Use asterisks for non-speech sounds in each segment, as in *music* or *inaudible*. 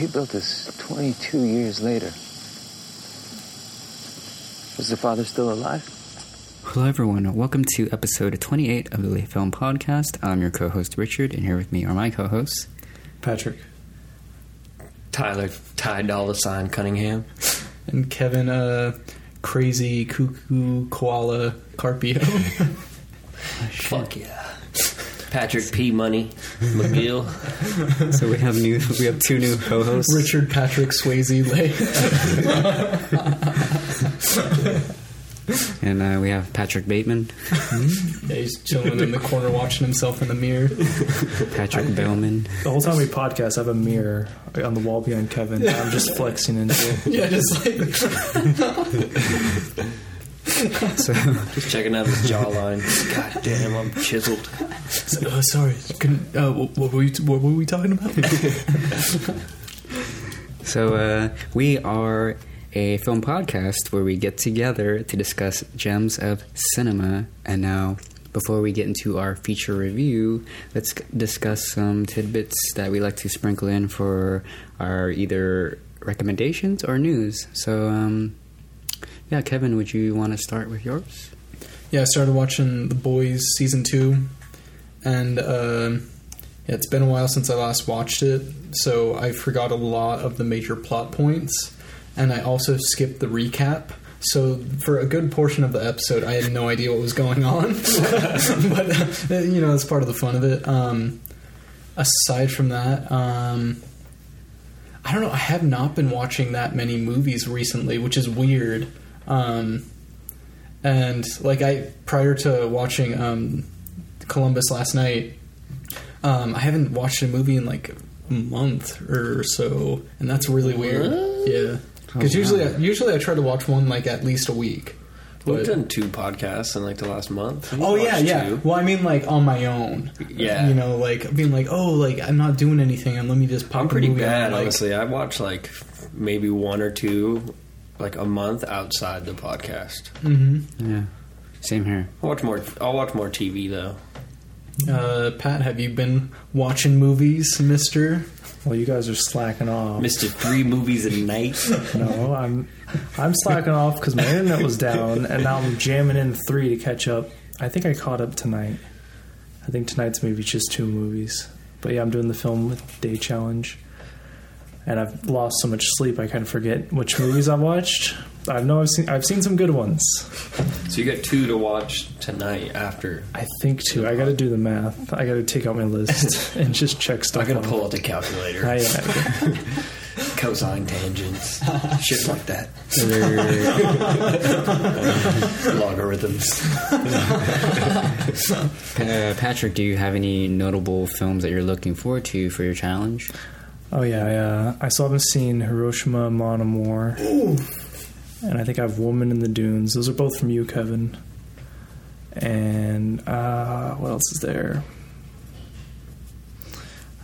he built this 22 years later. Was the father still alive? Hello, everyone. Welcome to episode 28 of the Late Film Podcast. I'm your co host, Richard, and here with me are my co hosts. Patrick. Tyler Ty Dollar Sign Cunningham. And Kevin, uh, crazy cuckoo koala Carpio. *laughs* Fuck yeah. Patrick P Money McGill. *laughs* So we have new, we have two new co hosts. Richard Patrick Swayze Lay. *laughs* And uh, we have Patrick Bateman, yeah, he's chilling in the corner watching himself in the mirror. Patrick Bellman. The whole time we podcast, I have a mirror on the wall behind Kevin. I'm just flexing into it. *laughs* Yeah, just like *laughs* So, Just checking out his jawline. God damn, I'm chiseled. oh, sorry. Couldn't, uh, what, what, were we, what were we talking about? *laughs* so uh, we are a film podcast where we get together to discuss gems of cinema. And now, before we get into our feature review, let's discuss some tidbits that we like to sprinkle in for our either recommendations or news. So, um, yeah, Kevin, would you want to start with yours? yeah, I started watching The Boys season two, and uh, yeah, it's been a while since I last watched it, so I forgot a lot of the major plot points, and I also skipped the recap. So for a good portion of the episode, I had no idea what was going on, *laughs* but you know, it's part of the fun of it. Um, aside from that, um, I don't know. I have not been watching that many movies recently, which is weird. Um, and like I prior to watching um, Columbus last night, um, I haven't watched a movie in like a month or so, and that's really weird. Yeah, because usually. I, usually I try to watch one like at least a week. We've done two podcasts in like the last month. We've Oh yeah, yeah. two. Well, I mean, like on my own. Yeah. You know, like being like, oh, like I'm not doing anything, and let me just pop I'm a pretty movie on, bad, like, honestly. I watch like maybe one or two like a month outside the podcast. Mm-hmm. Yeah, same here. I'll watch more I'll watch more TV though. Uh, Pat, have you been watching movies, Mister? Well, you guys are slacking off. Mr. Three Movies a Night. *laughs* No, I'm I'm slacking off because my internet was down, and now I'm jamming in three to catch up. I think I caught up tonight. I think tonight's maybe just two movies. But yeah, I'm doing the film day challenge, and I've lost so much sleep I kind of forget which movies I've watched. I know I've seen I've seen some good ones. So you got two to watch tonight after. I think two. I got to do the math. I got to take out my list *laughs* and just check stuff. I gotta off. pull out the calculator. I, I, *laughs* Cosine tangents. Shit like that. *laughs* Logarithms. uh, Patrick, do you have any notable films that you're looking forward to for your challenge? Oh yeah, I, uh, I still haven't seen Hiroshima Mon Amour, and I think I have Woman in the Dunes. Those are both from you, Kevin. And uh, what else is there?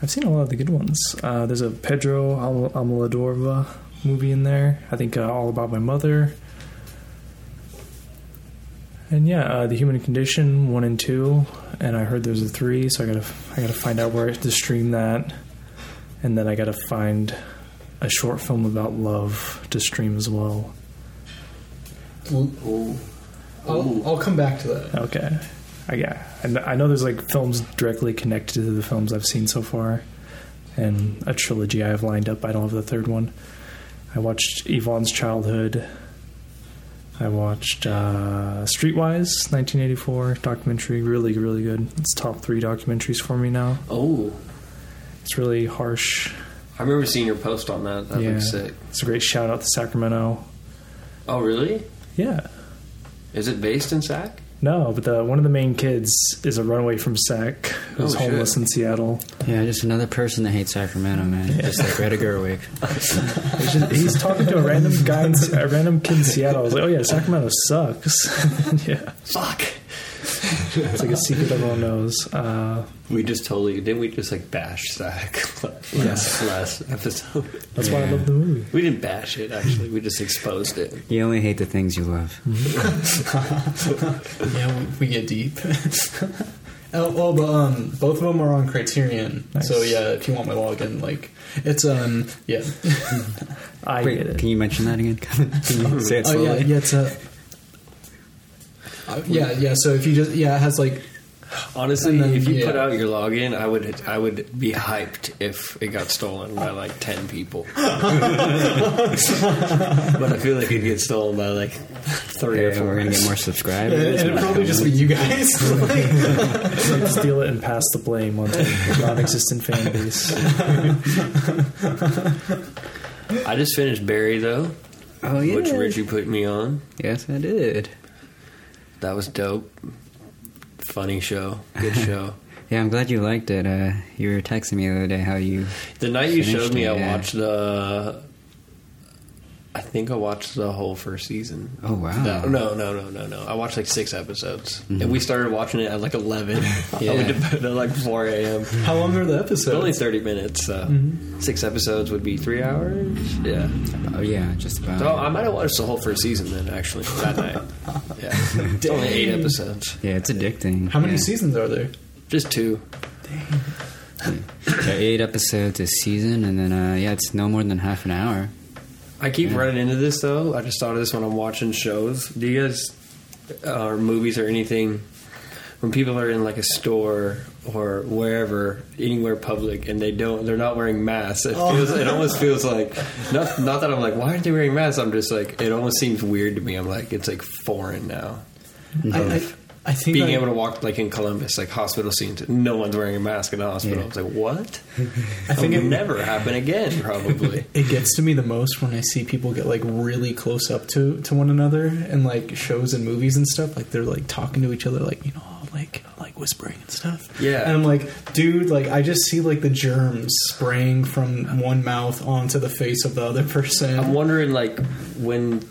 I've seen a lot of the good ones. Uh, there's a Pedro Almodovar movie in there. I think uh, All About My Mother. And yeah, uh, The Human Condition one and two, and I heard there's a three, so I gotta I gotta find out where to stream that and then I gotta find a short film about love to stream as well. Ooh. I'll, I'll come back to that. Okay, I yeah, and I know there's like films directly connected to the films I've seen so far, and a trilogy I have lined up. I don't have the third one. I watched Ivan's Childhood. I watched uh, Streetwise, 1984 documentary. Really, really good. It's top three documentaries for me now. Oh. It's really harsh. I remember seeing your post on that. That yeah, looks sick. it's a great shout out to Sacramento. Oh, really? Yeah, Is it based in Sac? No, but the one of the main kids is a runaway from Sac who's Oh, homeless shit. in Seattle. Yeah, just another person that hates Sacramento, man. Just like Greta Gerwig. *laughs* *laughs* He's, just, he's talking to a random guy, in, a random kid in Seattle. I was like, "Oh yeah, Sacramento sucks." *laughs* yeah, Fuck. It's like a secret everyone knows. Uh, We just totally didn't we just like bash Sac *laughs* last, Yes. last episode. that's why I love the movie. We didn't bash it actually. We just exposed it. You only hate the things you love. *laughs* Yeah, we, we get deep. *laughs* Oh, well, but um, both of them are on Criterion. Nice. So yeah, if you want my login, like it's um, yeah. I Wait, get it. can you mention that again? Can you say it Oh yeah, yeah, it's a. Yeah, yeah. So if you just yeah, it has like Honestly, then, if you yeah. put out your login, I would I would be hyped if it got stolen by like ten people. *laughs* but I feel like it gets stolen by like three or four. we're gonna get more subscribers. and it'd probably just be you guys. *laughs* Like, *laughs* Steal it and pass the blame onto a non-existent fan base. I just finished Barry though, oh yeah. which Richie put me on. Yes, I did. That was dope. Funny show, good *laughs* show. Yeah, I'm glad you liked it. Uh, you were texting me the other day how you. The night you showed me, it, I yeah. watched the. I think I watched the whole first season. Oh wow. No, no, no, no, no, no. I watched like six episodes, Mm-hmm. and we started watching it at like eleven. *laughs* *laughs* Yeah. I went to bed at like four a.m. how long are the episodes? Only thirty minutes. So Mm-hmm. six episodes would be three hours. Yeah. Oh yeah, just about. So I might have watched the whole first season then. Actually, that night. *laughs* Yeah. It's only eight episodes. yeah, it's addicting. How many yeah. seasons are there? Just two. Yeah, eight episodes a season, and then uh, yeah, it's no more than half an hour. I keep running into this though. I just thought of this when I'm watching shows. Do you guys uh, or movies or anything when people are in like a store or wherever, anywhere public, and they don't, they're not wearing masks. It feels, it almost feels *laughs* like not not that I'm like, why aren't they wearing masks? I'm just like, it almost seems weird to me. I'm like, it's like foreign now. I, I, I think Being I- able to walk like in Columbus, like hospital scenes, no one's wearing a mask in the hospital. Yeah. I was like, what? *laughs* I think It'll never happen again, probably. *laughs* it gets to me the most when I see people get like really close up to to one another and like shows and movies and stuff. Like they're like talking to each other, like you know, like like whispering and stuff. Yeah. and I'm like, dude, like I just see like the germs spraying from one mouth onto the face of the other person. I'm wondering, like, when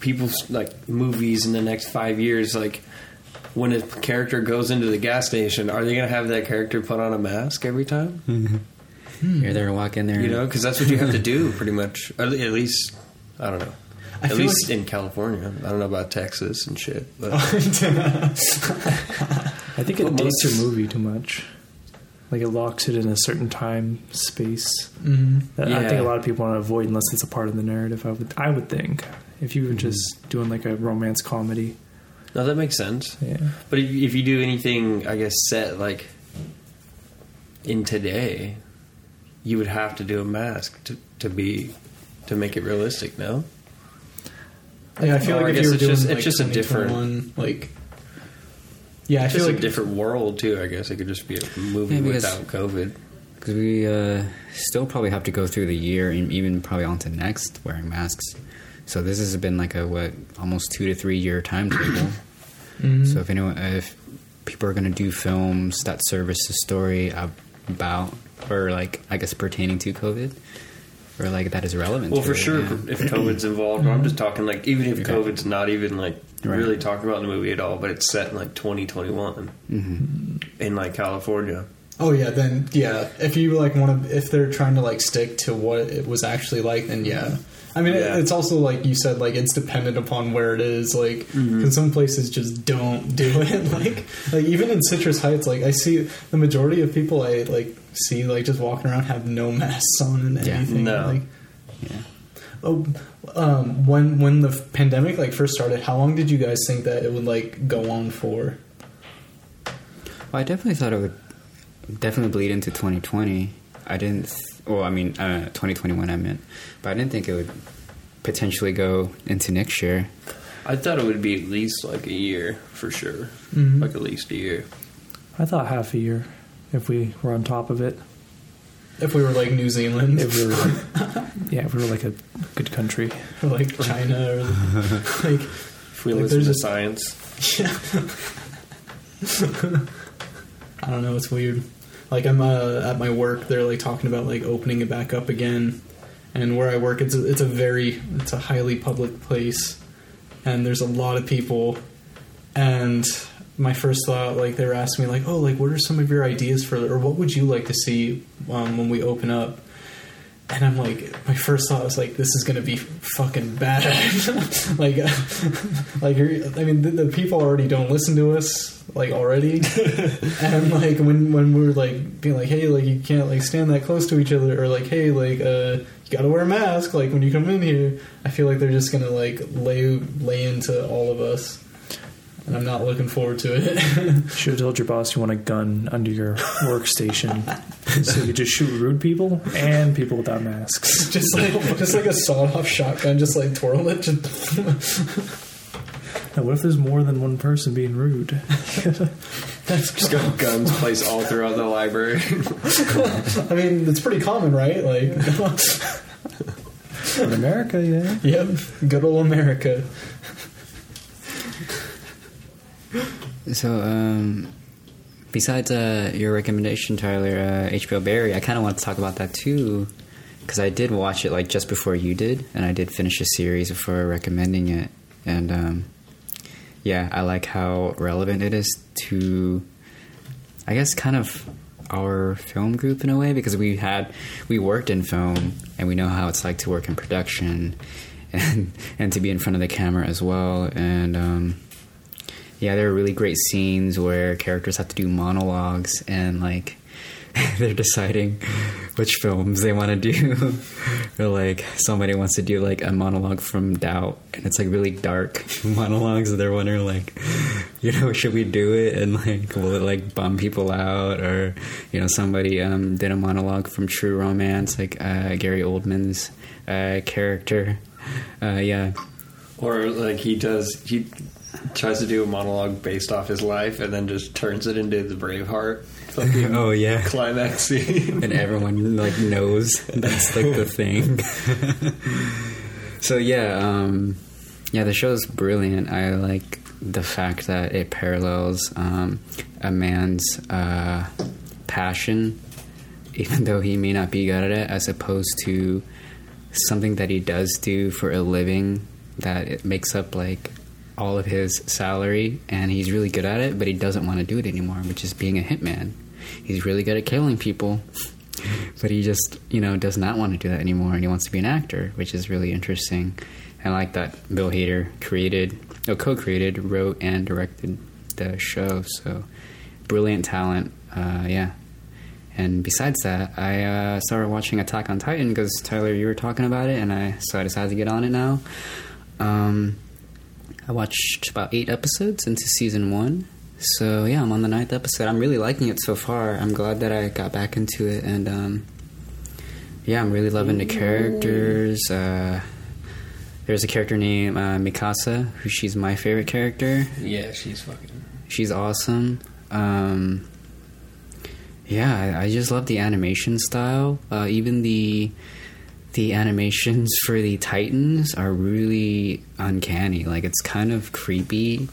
people's like movies in the next five years, like, when a character goes into the gas station, are they going to have that character put on a mask every time? Hmm. You're there to walk in there. You know, because that's what you have to do, pretty much. At at least, I don't know. I At least like- in California, I don't know about Texas and shit. But *laughs* I think it Well, dates most- your movie too much. Like it locks it in a certain time space. Mhm. That I think a lot of people want to avoid unless it's a part of the narrative. I would, I would think, if you were mm-hmm. just doing like a romance comedy, no, that makes sense. yeah. But if, if you do anything, I guess, set like in today, you would have to do a mask to, to be to make it realistic. No. Yeah, I feel Or I like if you were it's doing just- like it's just a different- 2021, like. Yeah, I It's feel just like a different world too. I guess it could just be a movie Yeah, because- without COVID. Because we uh, still probably have to go through the year and even probably on to next wearing masks. So this has been like a what almost two to three year timetable. Mhm. So if anyone, if people are going to do films that service the story about or like I guess pertaining to COVID or like that is relevant. Well, to for it, sure, yeah. if COVID's involved, but I'm just talking like even if Okay. COVID's not even like Right. really talked about in the movie at all, but it's set in like 2021 Mm-hmm. in like California. Oh yeah, then yeah. If you like want to, if they're trying to like stick to what it was actually like, then yeah. I mean, Yeah. it's also like you said, like it's dependent upon where it is. Like, Mm-hmm. 'cause some places just don't do *laughs* it. like, like even in Citrus Heights, like I see the majority of people I like see like just walking around have no masks on and Yeah. anything. No. Like, yeah. oh, um, when when the pandemic like first started, how long did you guys think that it would like go on for? Well, I definitely thought it would definitely bleed into 2020. I didn't. Th- well, I mean, uh, 2021. I meant, but I didn't think it would potentially go into next year. I thought it would be at least like a year for sure, Mhm. like at least a year. I thought half a year if we were on top of it. If we were like New Zealand, If we were, *laughs* yeah, if we were like a good country. or like China, or like *laughs* If we Like, listen there's to a- science, Yeah. *laughs* I don't know. It's weird. Like I'm uh, at my work, they're like talking about like opening it back up again, and where I work, it's a, it's a very it's a highly public place, and there's a lot of people, and my first thought like they were asking me like oh like what are some of your ideas for or what would you like to see um, when we open up, and I'm like, my first thought was like, this is gonna be fucking bad. *laughs* like, *laughs* like I mean, the, the people already don't listen to us like already, *laughs* and like when when we're like being like, hey, like you can't like stand that close to each other, or like, hey, like uh, you gotta wear a mask, like when you come in here. I feel like they're just gonna like lay lay into all of us. And I'm not looking forward to it. *laughs* Should have told your boss you want a gun under your workstation so you could just shoot rude people and people without masks. *laughs* just like just like a sawed off shotgun, just like twirl it. Just Now, what if there's more than one person being rude? that's Just got guns placed all throughout the library. *laughs* I mean, it's pretty common, right? Like, In America, yeah. yep, good old America. So, um, besides uh, your recommendation, Tyler, uh, HBO Barry, I kind of want to talk about that too, because I did watch it like just before you did, and I did finish a series before recommending it, and um, yeah, I like how relevant it is to, I guess, kind of our film group in a way because we had we worked in film and we know how it's like to work in production *laughs* and and to be in front of the camera as well and um yeah, there are really great scenes where characters have to do monologues and like *laughs* they're deciding which films they want to do. *laughs* or like somebody wants to do like a monologue from Doubt and it's like really dark *laughs* monologues and they're wondering like, you know, should we do it and like will it like bum people out or you know somebody um did a monologue from True Romance like uh Gary Oldman's uh character. Uh yeah. or like he does, he tries to do a monologue based off his life and then just turns it into the Braveheart fucking *laughs* Oh yeah. climax scene. and everyone like knows that's like the thing. *laughs* so yeah, um, yeah, the show's brilliant. I like the fact that it parallels um, a man's uh, passion, even though he may not be good at it, as opposed to something that he does do for a living that it makes up like all of his salary and he's really good at it but he doesn't want to do it anymore which is being a hitman. He's really good at killing people but he just you know does not want to do that anymore and he wants to be an actor which is really interesting. I like that bill hader created oh, co-created wrote and directed the show so brilliant talent uh, yeah. And besides that, I uh, started watching Attack on Titan because Tyler, you were talking about it, and I so I decided to get on it now. Um, I watched about eight episodes into season one, so yeah, I'm on the ninth episode. I'm really liking it so far. I'm glad that I got back into it, and um, yeah, I'm really loving the characters. Uh, there's a character named uh, Mikasa, who she's my favorite character. yeah, she's fucking. She's awesome. Um, yeah, I, I just love the animation style. Uh, even the the animations for the Titans are really uncanny. Like it's kind of creepy.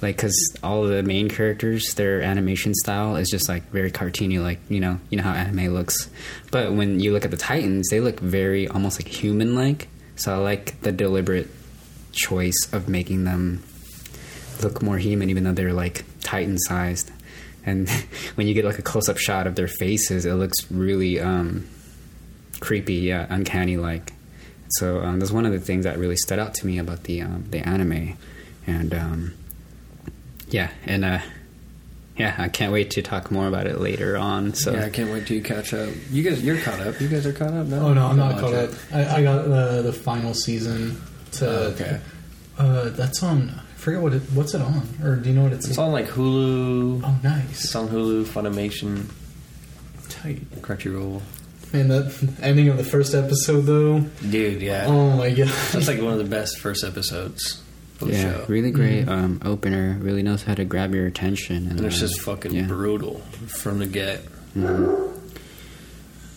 Like because all of the main characters, their animation style is just like very cartoony. Like you know, you know how anime looks. But when you look at the Titans, they look very almost like human like. So I like the deliberate choice of making them look more human, even though they're like Titan sized. And *laughs* when you get like a close up shot of their faces, it looks really um, creepy, yeah, uncanny like. So um, that's one of the things that really stood out to me about the um, the anime, and um, yeah, and uh, yeah, I can't wait to talk more about it later on. So yeah, I can't wait till you catch up. You guys, you're caught up. You guys are caught up No, Oh no, I'm not caught up. I, I got uh, the final season. To Oh, okay. Uh, that's on. I forget what it. What's it on? Or do you know what it's? On? It's on like Hulu. Oh, It's nice. on Hulu, Funimation, Tight. Crunchyroll. Man, that ending of the first episode though. Dude, yeah, Oh my god. that's like one of the best first episodes of the yeah, show. really great um, opener. Really knows how to grab your attention, and, and it's uh, just fucking yeah. brutal from the get.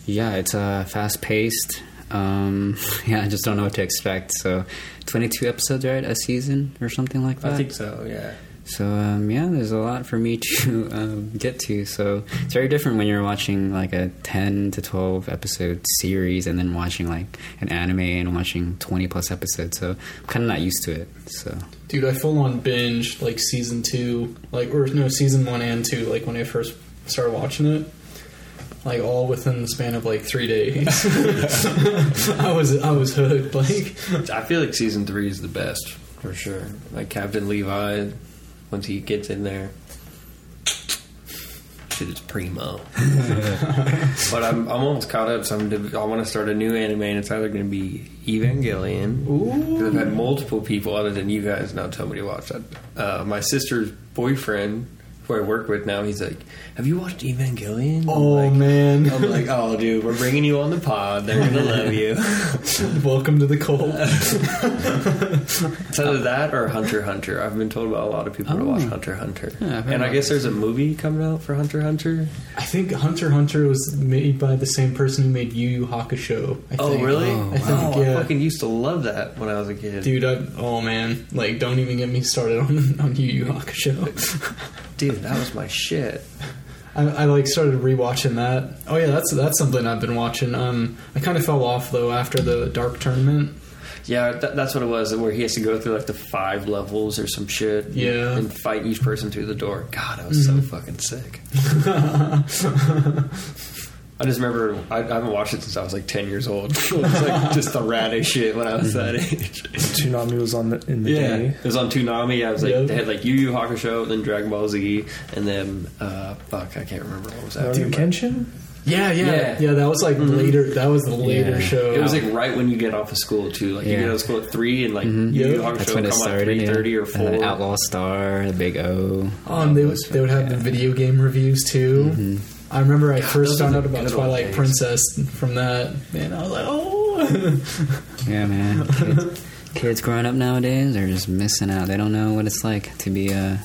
Yeah, it's uh, fast paced. Um, *laughs* yeah, I just don't know what to expect. So, 22 episodes, right? A season or something like that? I think so. Yeah. So, um, yeah, there's a lot for me *laughs* to um, get to. So, it's very different when you're watching like a 10 to 12 episode series and then watching like an anime and watching 20 plus episodes. So, I'm kind of not used to it. So, Dude, I full on binge like season two, like or no season one and two, like when I first started watching it. like all within the span of like three days. *laughs* I was I was hooked. Like I feel like season three is the best for sure. Like Captain Levi, once he gets in there, shit is primo. *laughs* but I'm I'm almost caught up. So I'm div- I want to start a new anime, and it's either going to be Evangelion. Because I've had multiple people other than you guys now tell me to watch that. Uh, my sister's boyfriend, who I work with now, he's like, "Have you watched Evangelion?" Oh, I'm oh like, man, I'm like, oh, dude, we're bringing you on the pod. They're gonna love you. *laughs* welcome to the cult. It's *laughs* either that or Hunter Hunter. I've been told by a lot of people to watch Oh. Hunter Hunter. Yeah, and I guess there's a movie coming out for Hunter Hunter. I think Hunter Hunter was made by the same person who made Yu Yu Hakusho. I Oh, think. really? Oh, I think Oh, yeah. I fucking used to love that when I was a kid. Dude, I, oh man, like don't even get me started on on Yu Yu Hakusho. Dude, that was my shit. I, I like started rewatching that. Oh yeah, that's that's something I've been watching. Um, I kind of fell off though after the Dark Tournament. Yeah, that, that's what it was. Where he has to go through like the five levels or some shit. Yeah. and fight each person through the door. God, I was so fucking sick. *laughs* I just remember I, I haven't watched it since I was like ten years old. *laughs* it was like just the raddest shit when I was that age. Toonami was on the, in the Yeah, day. it was on Toonami. I was like, Yep. they had like Yu Yu Hakusho, and then Dragon Ball Z, and then uh, fuck, I can't remember what was that. Rurouni but- Kenshin? Yeah, yeah, Yeah. yeah. that was like later. That was the later Yeah. show. It was like right when you get off of school too. Like you Yeah. get out of school at three, and like Mhm. Yu Yu Yeah. Hakusho That's come when it on started. three yeah. thirty or And then four. Outlaw Star, the Big O. Oh, and they would they would have Yeah. the video game reviews too. I remember I first found out about Twilight days. Princess from that. and I was like, oh. Yeah, man. Kids, kids growing up nowadays are just missing out. They don't know what it's like to be a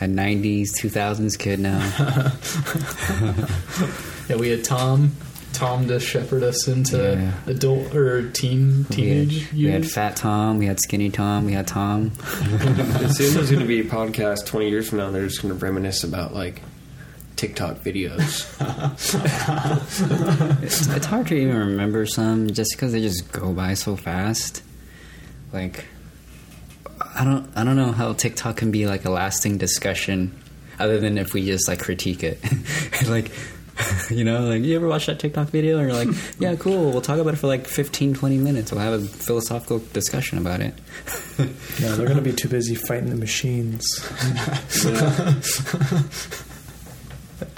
a '90s, 2000s kid now. *laughs* yeah, we had Tom, Tom to shepherd us into Yeah. adult or teen We had, teenage we had. Fat Tom, we had Skinny Tom, we had Tom. As soon as there's going to be *laughs* a podcast twenty years from now, they're just going to reminisce about like TikTok videos. *laughs* It's, it's hard to even remember some just because they just go by so fast. Like, I don't, I don't know how TikTok can be like a lasting discussion, other than if we just like critique it, *laughs* like. *laughs* You know, like you ever watch that TikTok video and you're like, yeah, cool, we'll talk about it for like 15, 20 minutes. We'll have a philosophical discussion about it. No, they're going to be too busy fighting the machines. *laughs*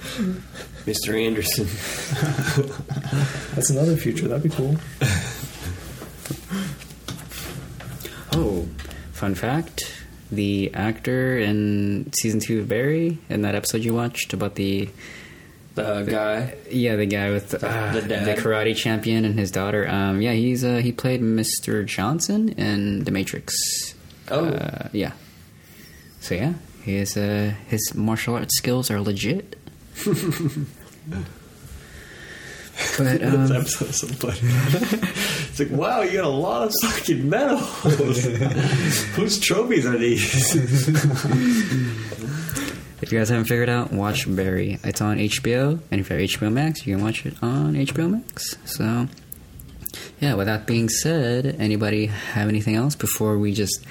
Mr. Anderson. *laughs* That's another future. That'd be cool. Oh, fun fact: the actor in season two of Barry, in that episode you watched about the The guy. yeah, the guy with uh, The the, karate champion and his daughter. Um, yeah, he's uh, he played Mr. Johnson in The Matrix. Oh. uh, yeah. So yeah, his uh, his martial arts skills are legit. But *laughs* um, That episode's so funny. *laughs* it's like, wow, you got a lot of fucking medals. *laughs* Whose trophies are these? If you guys haven't figured out, watch Barry. It's on HBO, and if you have HBO Max, you can watch it on HBO Max. So, yeah. With that being said, anybody have anything else before we just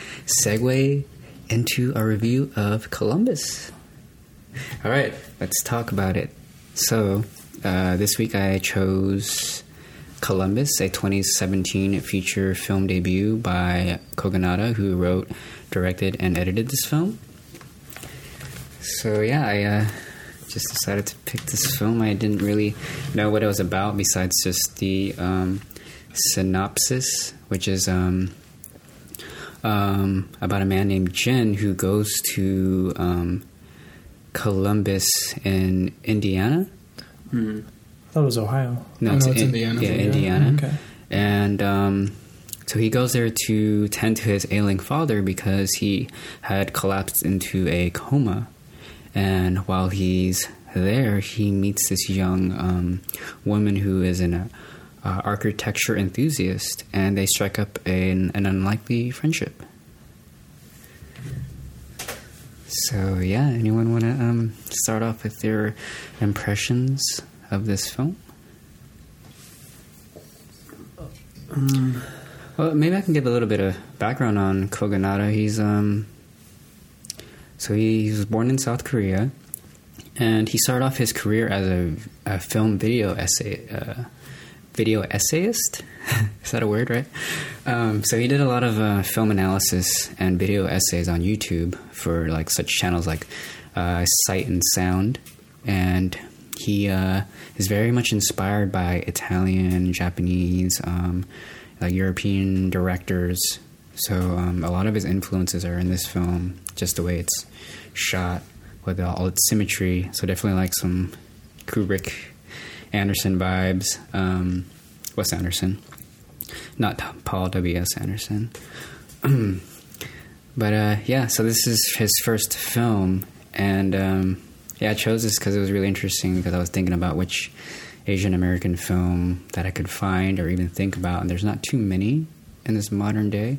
segue into a review of Columbus? All right, let's talk about it. So, uh, this week I chose Columbus, a 2017 feature film debut by Kogonada, who wrote, directed, and edited this film. So yeah, I uh, just decided to pick this film. I didn't really know what it was about besides just the um, synopsis, which is um, um, about a man named Jin who goes to um, Columbus in Indiana. I thought it was Ohio. No, Oh, no, it's in- Indiana. Yeah, Indiana. Indiana. Okay. And um, so he goes there to tend to his ailing father because he had collapsed into a coma. And while he's there, he meets this young um, woman who is an uh, uh, architecture enthusiast, and they strike up an, an unlikely friendship. So yeah, anyone want to um, start off with their impressions of this film? Well, maybe I can give a little bit of background on Kogonada. He's um, so he, he was born in South Korea, and he started off his career as a, a film video essay uh, video essayist. *laughs* Is that a word, right? Um, so he did a lot of uh, film analysis and video essays on YouTube for like such channels like uh, Sight and Sound, and he uh, is very much inspired by Italian, Japanese, um, like European directors. So um, a lot of his influences are in this film, just the way it's shot with all its symmetry. So definitely like some Kubrick, Anderson vibes. Um, Wes Anderson, not Paul W. S. Anderson. *clears throat* but uh, yeah, so this is his first film, and um, yeah, I chose this because it was really interesting because I was thinking about which Asian American film that I could find or even think about, and there's not too many in this modern day.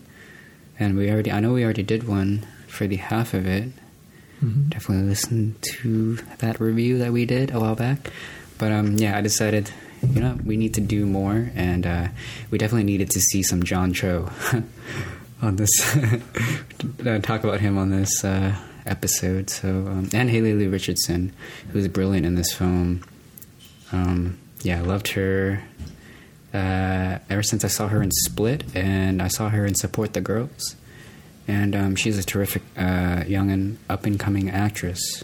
And we already, I know we already did one for the half of it. Mhm. Definitely listen to that review that we did a while back. But um, yeah, I decided, you know, we need to do more, and uh, we definitely needed to see some John Cho *laughs* on this. *laughs* uh, talk about him on this uh, episode. So um, and Haley Lu Richardson, who's brilliant in this film. Um, yeah, I loved her uh, ever since I saw her in Split, and I saw her in Support the Girls. And um, she's a terrific uh, young and up and coming actress.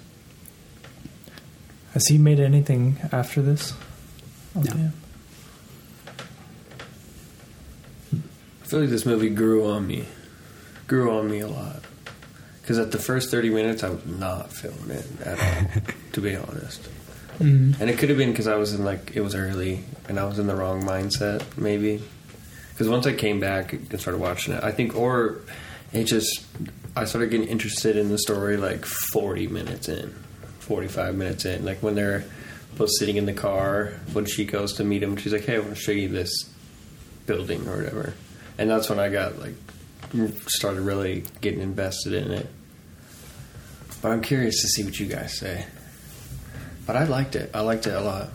Has he made anything after this? Oh, No. damn. I feel like this movie grew on me, grew on me a lot. Because at the first thirty minutes, I was not feeling it at all, *laughs* to be honest. Mm. And it could have been because I was in like it was early and I was in the wrong mindset, maybe. Because once I came back and started watching it, I think, or it just I started getting interested in the story like forty minutes in, forty five minutes in, like when they're both sitting in the car when she goes to meet him. She's like, "Hey, I want to show you this building or whatever," and that's when I got like started really getting invested in it. But I'm curious to see what you guys say. But I liked it. I liked it a lot.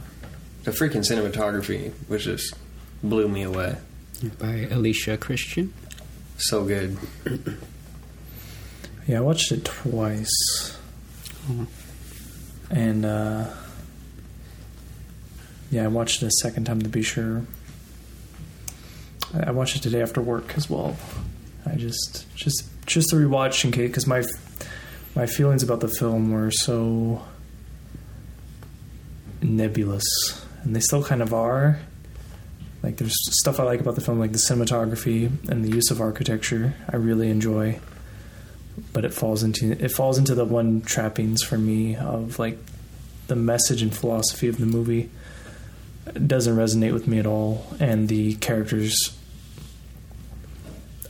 The freaking cinematography was just blew me away. By Elisha Christian. So good. *clears throat* Yeah, I watched it twice. Oh. And uh yeah, I watched it a second time to be sure. I I watched it today after work as well. I just just just to rewatch in case because my my feelings about the film were so nebulous, and they still kind of are. Like there's stuff I like about the film, like the cinematography and the use of architecture. I really enjoy, but it falls into it falls into the one trappings for me of like the message and philosophy of the movie doesn't resonate with me at all, and the characters.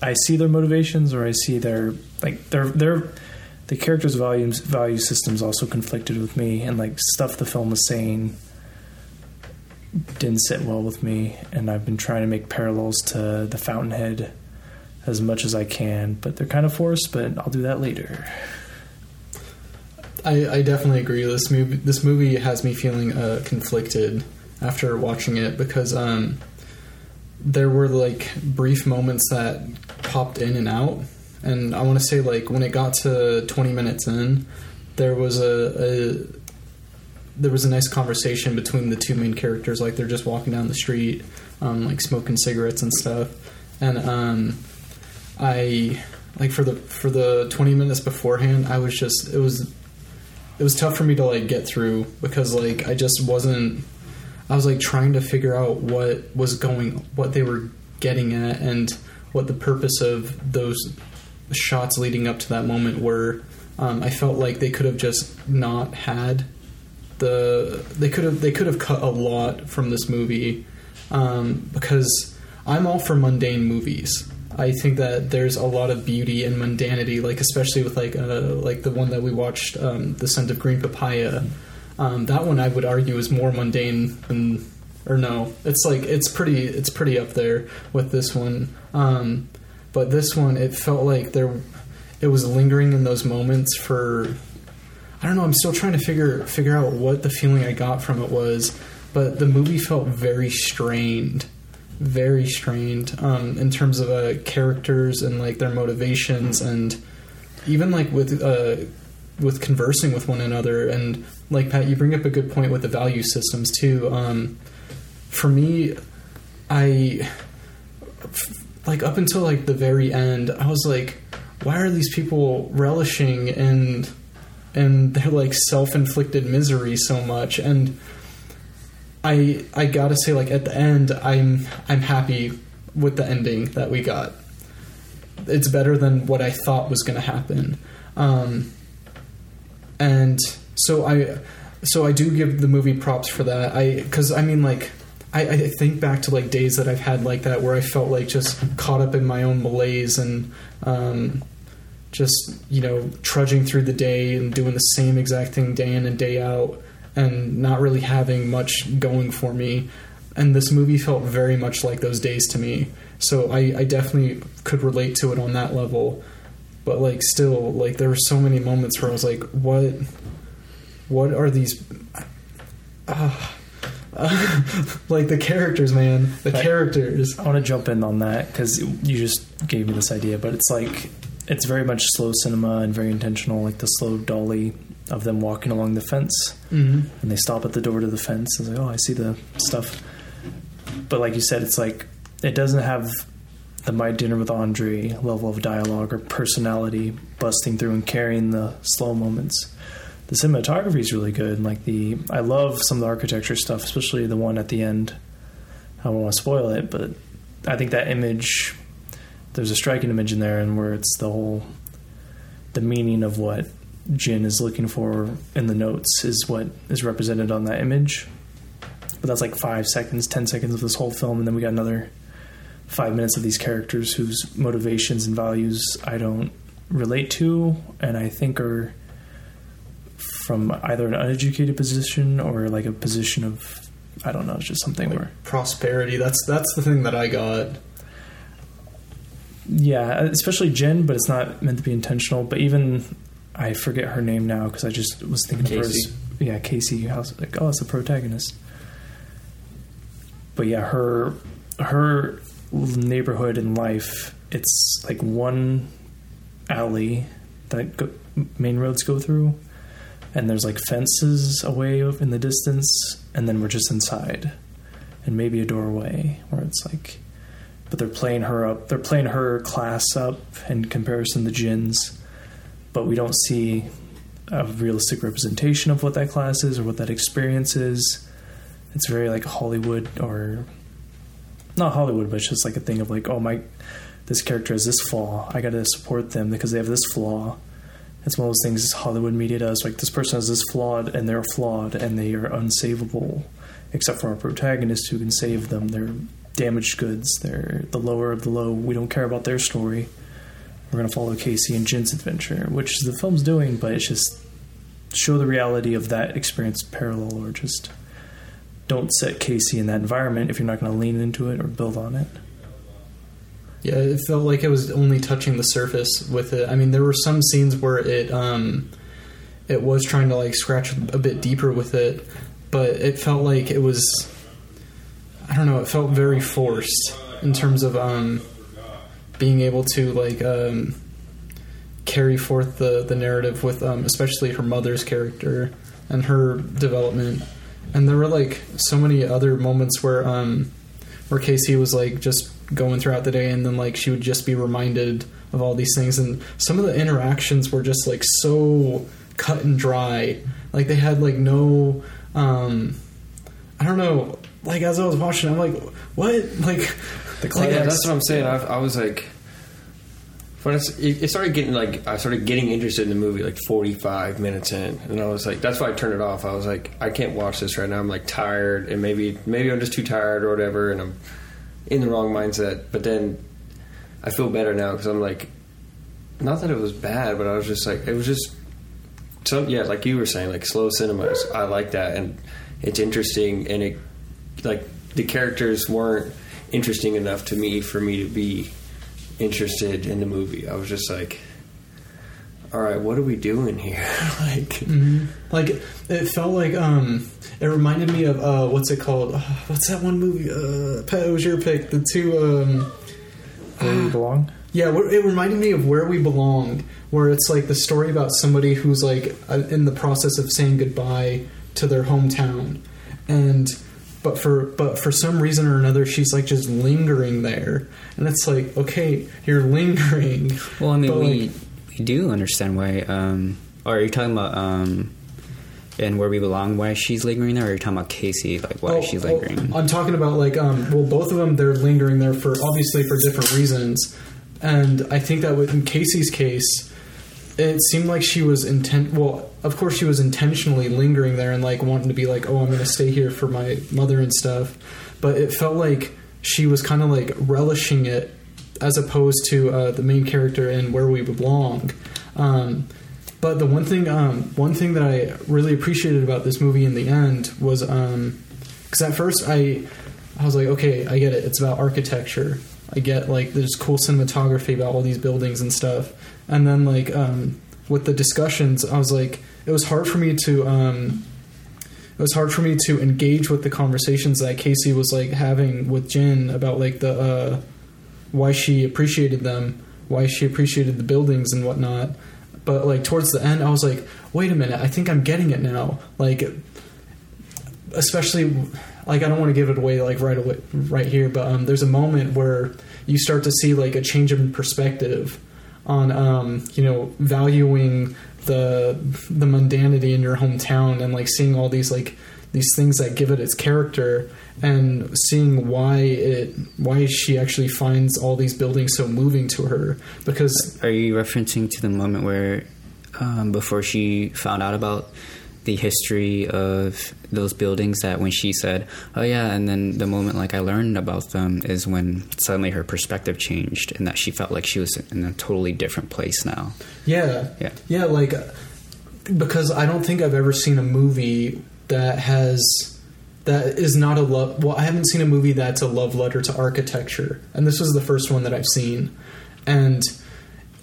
I see their motivations, or I see their like their their the characters' values value systems also conflicted with me, and like stuff the film was saying didn't sit well with me, and I've been trying to make parallels to the Fountainhead as much as I can, but they're kind of forced. But I'll do that later. I, I definitely agree. This movie this movie has me feeling uh, conflicted after watching it because um, there were like brief moments that popped in and out, and I want to say like when it got to twenty minutes in, there was a, a there was a nice conversation between the two main characters. Like they're just walking down the street, um, like smoking cigarettes and stuff, and um, I like for the for the 20 minutes beforehand i was just it was it was tough for me to like get through because like i just wasn't i was like trying to figure out what was going what they were getting at and what the purpose of those shots leading up to that moment were um, i felt like they could have just not had the they could have they could have cut a lot from this movie um, because I'm all for mundane movies. I think that there's a lot of beauty in mundanity, like especially with like uh, like the one that we watched, um, "The Scent of Green Papaya." Um, that one I would argue is more mundane than, or no, it's like it's pretty it's pretty up there with this one. Um, but this one, it felt like there, it was lingering in those moments for I don't know. I'm still trying to figure figure out what the feeling I got from it was, but the movie felt very strained, very strained um, in terms of uh, characters and like their motivations, and even like with uh, with conversing with one another and like Pat, you bring up a good point with the value systems too. Um, for me, I like up until like the very end, I was like, why are these people relishing and and their like self-inflicted misery so much? And I I gotta say, like at the end, I'm I'm happy with the ending that we got. It's better than what I thought was to happen, um, and so I so I do give the movie props for that. I because I mean like I, I think back to like days that I've had like that where I felt like just caught up in my own malaise and um, just you know trudging through the day and doing the same exact thing day in and day out and not really having much going for me. And this movie felt very much like those days to me. So I, I definitely could relate to it on that level. But like still, like there were so many moments where I was like, what what are these uh, *laughs* like the characters, man. The characters. I want to jump in on that because you just gave me this idea, but it's like it's very much slow cinema and very intentional, like the slow dolly of them walking along the fence, hmm and they stop at the door to the fence. It's like, oh, I see the stuff. But like you said, it's like it doesn't have the My Dinner with Andre level of dialogue or personality busting through and carrying the slow moments. The cinematography is really good. And Like the, I love some of the architecture stuff, especially the one at the end. I don't want to spoil it, but I think that image, there's a striking image in there, and where it's the whole, the meaning of what Jin is looking for in the notes is what is represented on that image. But that's like five seconds, ten seconds of this whole film, and then we got another five minutes of these characters whose motivations and values I don't relate to, and I think are from either an uneducated position or like a position of I don't know, it's just something where Prosperity. That's that's the thing that I got. yeah, especially Jin, but it's not meant to be intentional. But even I forget her name now because I just was thinking of her as yeah Casey. House like oh, it's the protagonist. But yeah, her her neighborhood in life. It's like one alley that go, main roads go through, and there's like fences away in the distance, and then we're just inside, and maybe a doorway where it's like but they're playing her up. They're playing her class up in comparison to Jin's, but we don't see a realistic representation of what that class is or what that experience is. It's very like Hollywood or not Hollywood, but it's just like a thing of like, oh my, this character has this flaw. I got to support them because they have this flaw. It's one of those things Hollywood media does. Like this person has this flawed, and they're flawed, and they are unsavable, except for our protagonist who can save them. They're damaged goods. They're the lower of the low. We don't care about their story. We're gonna follow Casey and Jin's adventure, which the film's doing, but it's just show the reality of that experience parallel, or just don't set Casey in that environment if you're not gonna lean into it or build on it. Yeah, it felt like it was only touching the surface with it. I mean, there were some scenes where it um, it was trying to like scratch a bit deeper with it, but it felt like it was. I don't know. It felt very forced in terms of um, being able to like um, carry forth the the narrative with um, especially her mother's character and her development. And there were like so many other moments where um, where Casey was like just going throughout the day and then like she would just be reminded of all these things. And some of the interactions were just like so cut and dry. Like they had like no um i don't know like as i was watching i'm like what? Like The like, yeah, that's what I'm saying. I, I was like, when it, it started getting like I started getting interested in the movie like 45 minutes in, and I was like, that's why I turned it off. I was like, I can't watch this right now. I'm like tired, and maybe maybe I'm just too tired or whatever, and I'm in the wrong mindset. But then I feel better now because I'm like, not that it was bad, but I was just like, it was just some yeah, like you were saying, like slow cinemas. I like that, and it's interesting, and it like the characters weren't interesting enough to me for me to be interested in the movie. I was just like, all right, what are we doing here? *laughs* like, Mhm. like it felt like um it reminded me of uh what's it called uh, what's that one movie uh Pat, it was your pick the two um Where you belong? Yeah, it reminded me of Where We Belong, where it's like the story about somebody who's like uh, in the process of saying goodbye to their hometown, and but for but for some reason or another, she's like just lingering there, and it's like, okay, you're *laughs* lingering. Well, I mean, but, we like, we do understand why. Um, or are you talking about um, and where we belong? Why she's lingering there? Or are you talking about Casey? Like why Oh, she's oh, lingering? I'm talking about like um well both of them they're lingering there for obviously for different reasons. And I think that with in Casey's case it seemed like she was intent well of course she was intentionally lingering there and like wanting to be like oh I'm going to stay here for my mother and stuff. But it felt like she was kind of like relishing it as opposed to uh, the main character in Where We Belong. Um, but the one thing, um, one thing that I really appreciated about this movie in the end was, because at first I, I was like, okay, I get it. It's about architecture. I get like there's cool cinematography about all these buildings and stuff. And then like um, with the discussions, I was like, it was hard for me to. Um, it was hard for me to engage with the conversations that Casey was like having with Jin about like the uh, why she appreciated them, why she appreciated the buildings and whatnot. But like towards the end, I was like, wait a minute, I think I'm getting it now. Like, especially like I don't want to give it away like right away right here, but um, there's a moment where you start to see like a change in perspective on um, you know valuing the the mundanity in your hometown and like seeing all these like these things that give it its character and seeing why it why she actually finds all these buildings so moving to her. Because Are you referencing to the moment where, um, before she found out about the history of those buildings, that when she said, "Oh yeah," and then the moment like I learned about them is when suddenly her perspective changed, and that she felt like she was in a totally different place now. Yeah. Yeah. Yeah, like because I don't think I've ever seen a movie that has that is not a love well, I haven't seen a movie that's a love letter to architecture. And this was the first one that I've seen. And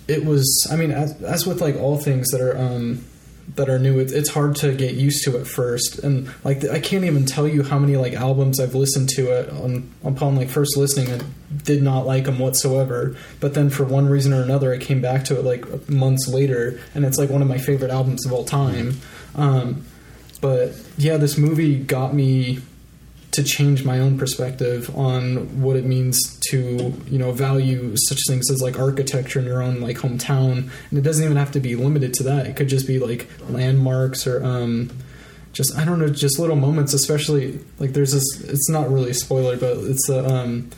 it was I mean as, as with like all things that are um that are new, it's, it's hard to get used to at first, and like I can't even tell you how many like albums I've listened to it on upon like first listening and did not like them whatsoever. But then for one reason or another, I came back to it like months later, and it's like one of my favorite albums of all time. Um, but yeah, this movie got me to change my own perspective on what it means to you know value such things as like architecture in your own like hometown. And it doesn't even have to be limited to that. It could just be like landmarks or um just i don't know just little moments especially like there's this it's not really a spoiler but it's a um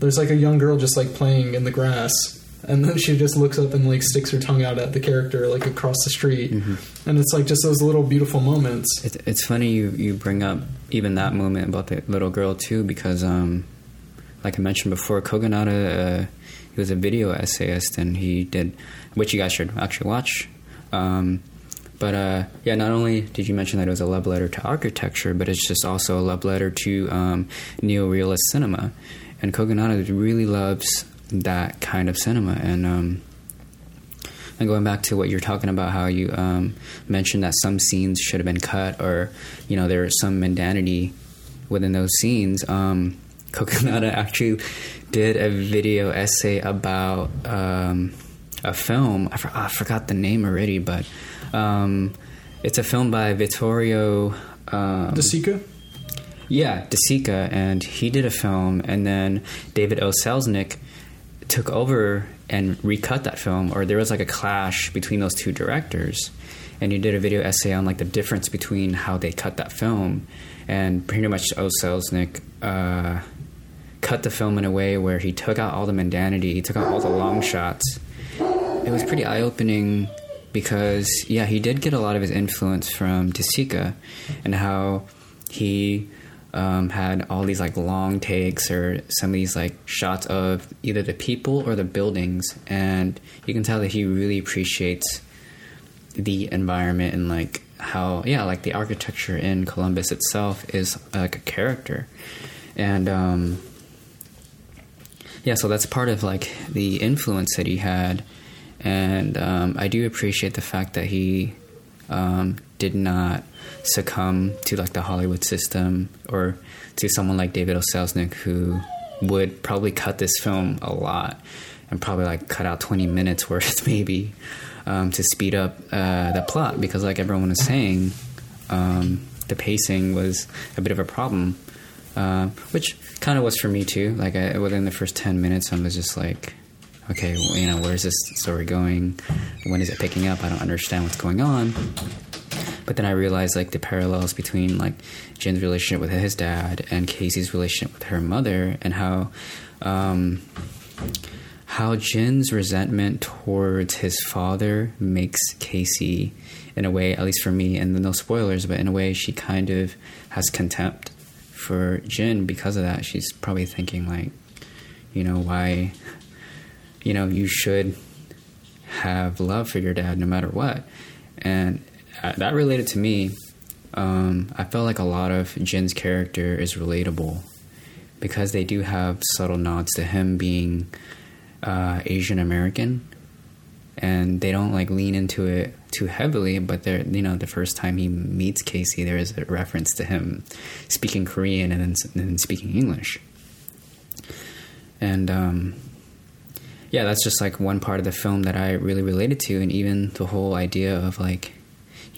there's like a young girl just like playing in the grass and then she just looks up and like sticks her tongue out at the character like across the street. And it's like just those little beautiful moments. It, it's funny you, you bring up even that moment about the little girl too, because um, like I mentioned before, Kogonada, uh, he was a video essayist, and he did, which you guys should actually watch. Um, but uh, yeah, not only did you mention that it was a love letter to architecture, but it's just also a love letter to um, neo-realist cinema, and Kogonada really loves that kind of cinema, and. Um, and going back to what you're talking about, how you um, mentioned that some scenes should have been cut, or you know there was some mundanity within those scenes. Um, *laughs* Kogonada actually did a video essay about um, a film. I, for, I forgot the name already, but um, it's a film by Vittorio. Um, De Sica? yeah, De Sica, and he did a film, and then David O. Selznick took over and recut that film, or there was like a clash between those two directors, and you did a video essay on like the difference between how they cut that film, and pretty much O. Selznick uh, cut the film in a way where he took out all the mundanity, he took out all the long shots. It was pretty eye opening because yeah, he did get a lot of his influence from De Sica, and how he um, had all these like long takes or some of these like shots of either the people or the buildings, and you can tell that he really appreciates the environment and like how yeah, like the architecture in Columbus itself is like a character, and um, yeah, so that's part of like the influence that he had, and um, I do appreciate the fact that he um, did not succumb to like the Hollywood system or to someone like David O. Selznick who would probably cut this film a lot. and probably like cut out 20 minutes *laughs* worth maybe um, to speed up uh, the plot because like everyone was saying um, the pacing was a bit of a problem uh, which kind of was for me too like I, within the first 10 minutes i was just like okay well, you know where's this story going when is it picking up i don't understand what's going on but then I realized like the parallels between like Jin's relationship with his dad and Casey's relationship with her mother, and how um, how Jin's resentment towards his father makes Casey, in a way, at least for me, and no spoilers, but in a way, she kind of has contempt for Jin because of that. She's probably thinking like, you know, why, you know, you should have love for your dad no matter what, and that related to me. Um, I felt like a lot of Jin's character is relatable because they do have subtle nods to him being uh, Asian American, and they don't like lean into it too heavily. But they're you know the first time he meets Casey, there is a reference to him speaking Korean and then, and then speaking English, and um, yeah, that's just like one part of the film that I really related to, and even the whole idea of like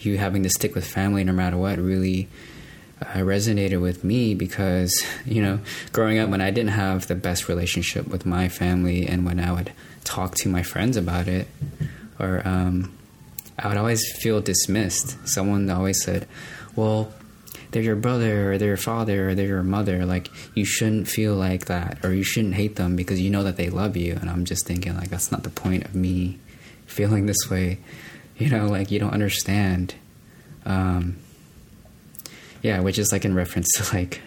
you having to stick with family no matter what really uh, resonated with me because *laughs* you know growing up when I didn't have the best relationship with my family and when I would talk to my friends about it or um, I would always feel dismissed. Someone always said, "Well, they're your brother or they're your father or they're your mother. Like you shouldn't feel like that or you shouldn't hate them because you know that they love you." And I'm just thinking like that's not the point of me feeling this way you know, like you don't understand. Um, yeah, which is like in reference to like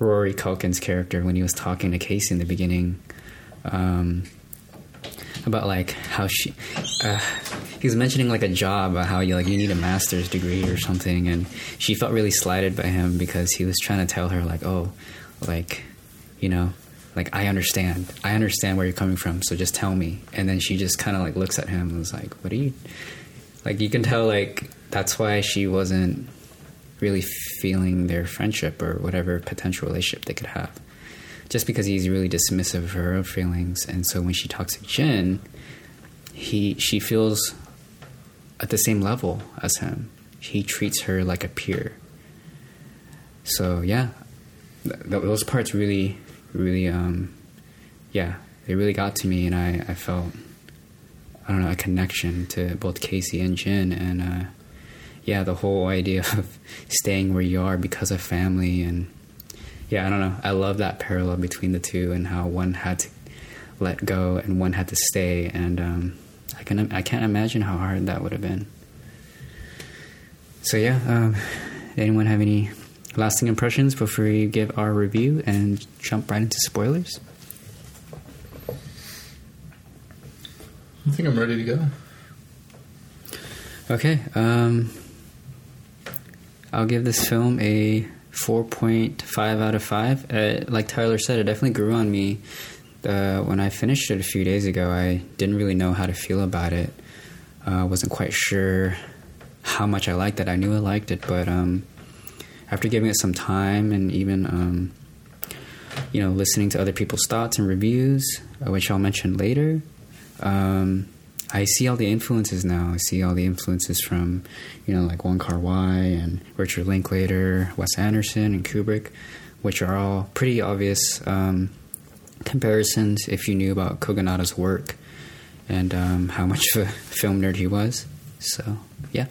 Rory Culkin's character when he was talking to Casey in the beginning um, about like how she uh, he was mentioning like a job how you like you need a master's degree or something, and she felt really slighted by him because he was trying to tell her like oh like you know like I understand I understand where you're coming from so just tell me and then she just kind of like looks at him and was like what are you like you can tell like that's why she wasn't really feeling their friendship or whatever potential relationship they could have. Just because he's really dismissive of her feelings and so when she talks to Jin he she feels at the same level as him. He treats her like a peer. So yeah. Th- those parts really really um yeah they really got to me and I, I felt I don't know a connection to both Casey and Jin, and uh, yeah, the whole idea of *laughs* staying where you are because of family, and yeah, I don't know. I love that parallel between the two and how one had to let go and one had to stay, and um, I can I can't imagine how hard that would have been. So yeah, um, anyone have any lasting impressions before we give our review and jump right into spoilers? I think I'm ready to go. Okay, um, I'll give this film a 4.5 out of 5. Uh, like Tyler said, it definitely grew on me. Uh, when I finished it a few days ago, I didn't really know how to feel about it. I uh, wasn't quite sure how much I liked it. I knew I liked it, but um, after giving it some time and even um, you know listening to other people's thoughts and reviews, uh, which I'll mention later, um, I see all the influences now. I see all the influences from, you know, like Wong Kar Wai and Richard Linklater, Wes Anderson, and Kubrick, which are all pretty obvious um, comparisons if you knew about Kogonada's work and um, how much of a *laughs* film nerd he was. So, yeah.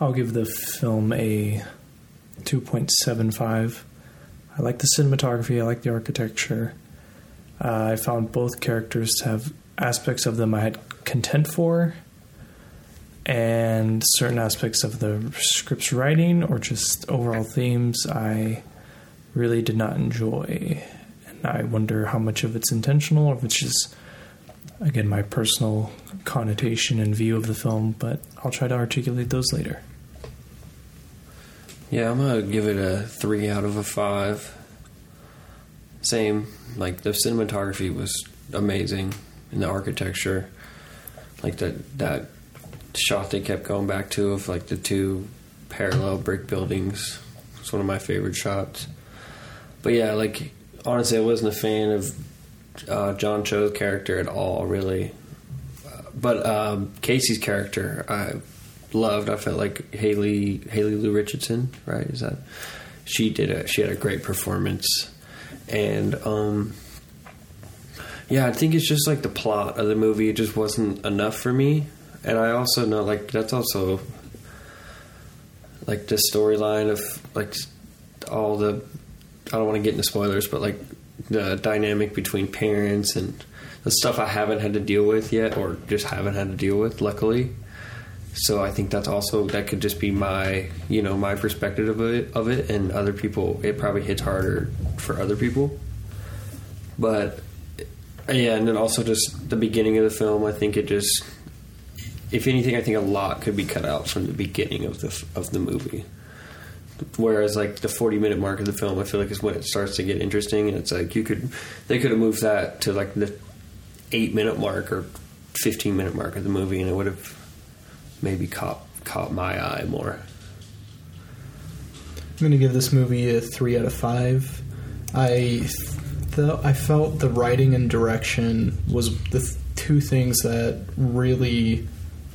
I'll give the film a 2.75. I like the cinematography, I like the architecture. Uh, I found both characters to have aspects of them I had content for, and certain aspects of the script's writing or just overall themes I really did not enjoy. And I wonder how much of it's intentional or if it's just, again, my personal connotation and view of the film, but I'll try to articulate those later. Yeah, I'm gonna give it a three out of a five. Same, like the cinematography was amazing, and the architecture, like that that shot they kept going back to of like the two parallel brick buildings. It's one of my favorite shots. But yeah, like honestly, I wasn't a fan of uh, John Cho's character at all, really. But um, Casey's character, I loved. I felt like Haley Haley Lu Richardson, right? Is that she did a she had a great performance, and um, yeah, I think it's just like the plot of the movie. It just wasn't enough for me, and I also know like that's also like the storyline of like all the I don't want to get into spoilers, but like the dynamic between parents and the stuff I haven't had to deal with yet, or just haven't had to deal with. Luckily, so I think that's also that could just be my you know my perspective of it, of it, and other people it probably hits harder for other people. But yeah, and then also just the beginning of the film. I think it just, if anything, I think a lot could be cut out from the beginning of the of the movie. Whereas like the forty minute mark of the film, I feel like is when it starts to get interesting, and it's like you could they could have moved that to like the eight minute mark or fifteen minute mark of the movie, and it would have maybe caught caught my eye more. I'm to give this movie a three out of five. I th- I felt the writing and direction was the th- two things that really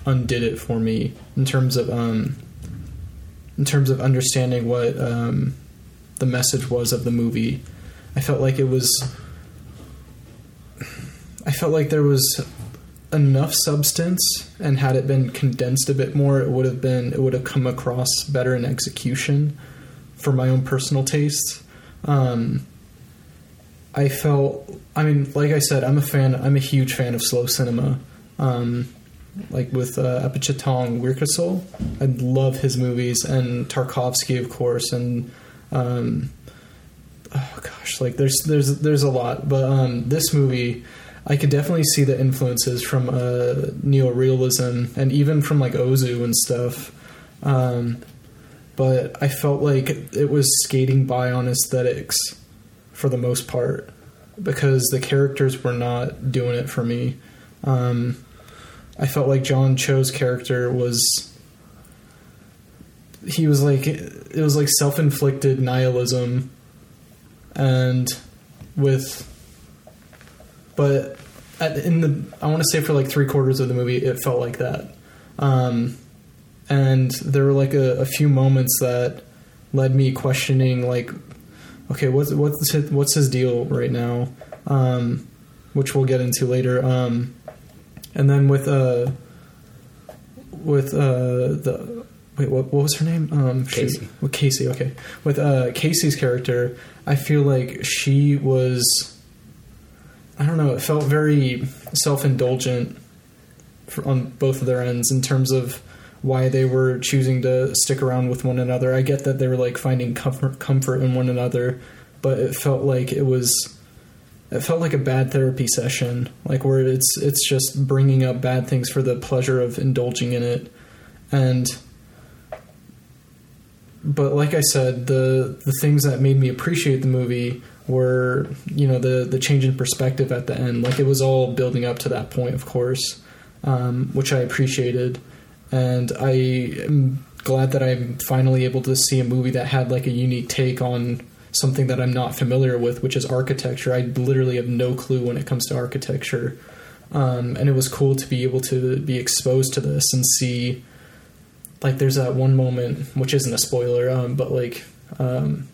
undid it for me in terms of um, in terms of understanding what um, the message was of the movie. I felt like it was. I felt like there was enough substance, and had it been condensed a bit more, it would have been it would have come across better in execution for my own personal tastes. Um, I felt, I mean, like I said, I'm a fan. I'm a huge fan of slow cinema. Um, like with uh, Apichatpong Wirkasol, I love his movies, and Tarkovsky, of course, and um, oh gosh, like there's there's there's a lot. But um, this movie, I could definitely see the influences from uh, neorealism and even from like Ozu and stuff. Um, but I felt like it was skating by on aesthetics for the most part because the characters were not doing it for me. Um, I felt like John Cho's character was he was like it was like self-inflicted nihilism and with but at, in the I want to say for like three quarters of the movie it felt like that. Um, and there were like a, a few moments that led me questioning like okay what's what's his, what's his deal right now? Um, which we'll get into later. Um, and then with uh with uh the wait what what was her name? Um. Casey. with Casey okay. With uh Casey's character I feel like she was I don't know it felt very self-indulgent on both of their ends in terms of why they were choosing to stick around with one another. I get that they were like finding comfort comfort in one another but it felt like it was it felt like a bad therapy session like where it's it's just bringing up bad things for the pleasure of indulging in it. And but like i said the the things that made me appreciate the movie were you know the the change in perspective at the end like it was all building up to that point of course um, which i appreciated and i am glad that i'm finally able to see a movie that had like a unique take on something that I'm not familiar with, which is architecture. I literally have no clue when it comes to architecture. Um, and it was cool to be able to be exposed to this and see, like, there's that one moment, which isn't a spoiler, um, but like, um,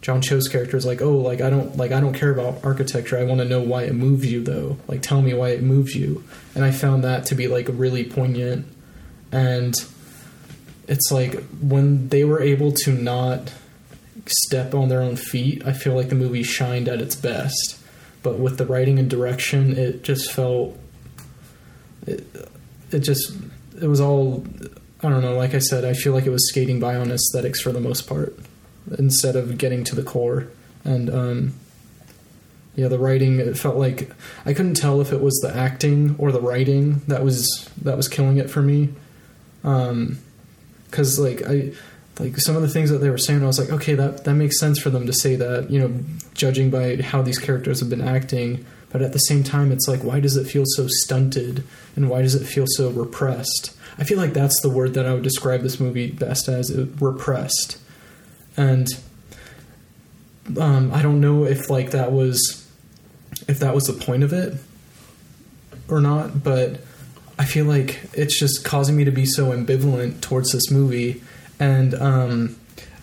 John Cho's character is like, oh, like I don't like I don't care about architecture. I want to know why it moves you, though. Like, tell me why it moves you. And I found that to be like really poignant, and it's like when they were able to not step on their own feet, I feel like the movie shined at its best. But with the writing and direction, it just felt it, it just it was all I don't know, like I said, I feel like it was skating by on aesthetics for the most part instead of getting to the core. And um yeah, the writing it felt like I couldn't tell if it was the acting or the writing that was that was killing it for me. Um cuz like I like some of the things that they were saying, I was like, okay, that that makes sense for them to say that, you know, judging by how these characters have been acting. But at the same time, it's like, why does it feel so stunted, and why does it feel so repressed? I feel like that's the word that I would describe this movie best as: repressed. And um, I don't know if like that was if that was the point of it or not, but I feel like it's just causing me to be so ambivalent towards this movie. And um,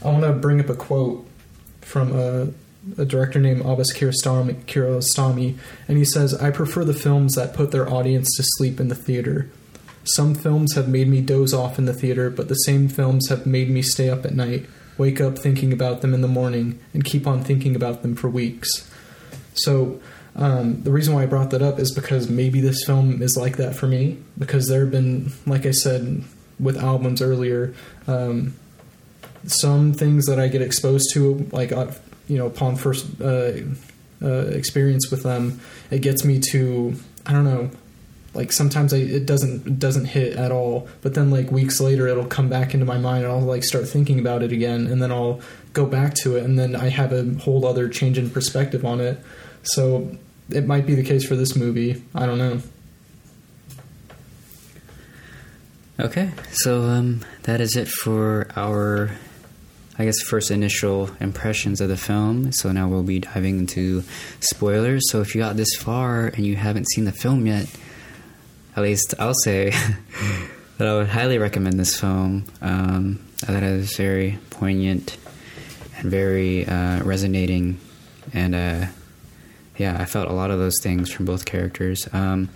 I want to bring up a quote from a, a director named Abbas Kiarostami, Kiarostami, and he says, "I prefer the films that put their audience to sleep in the theater." Some films have made me doze off in the theater, but the same films have made me stay up at night, wake up thinking about them in the morning, and keep on thinking about them for weeks. So, um, the reason why I brought that up is because maybe this film is like that for me. Because there have been, like I said with albums earlier, um, some things that I get exposed to, like uh, you know, upon first uh, uh, experience with them, it gets me to I don't know. Like sometimes I, it doesn't it doesn't hit at all, but then like weeks later it'll come back into my mind and I'll like start thinking about it again, and then I'll go back to it, and then I have a whole other change in perspective on it. So it might be the case for this movie. I don't know. Okay, so um, that is it for our, I guess, first initial impressions of the film. So now we'll be diving into spoilers. So if you got this far and you haven't seen the film yet, at least I'll say *laughs* that I would highly recommend this film. Um, I thought it was very poignant and very uh, resonating, and uh, yeah, I felt a lot of those things from both characters. Um,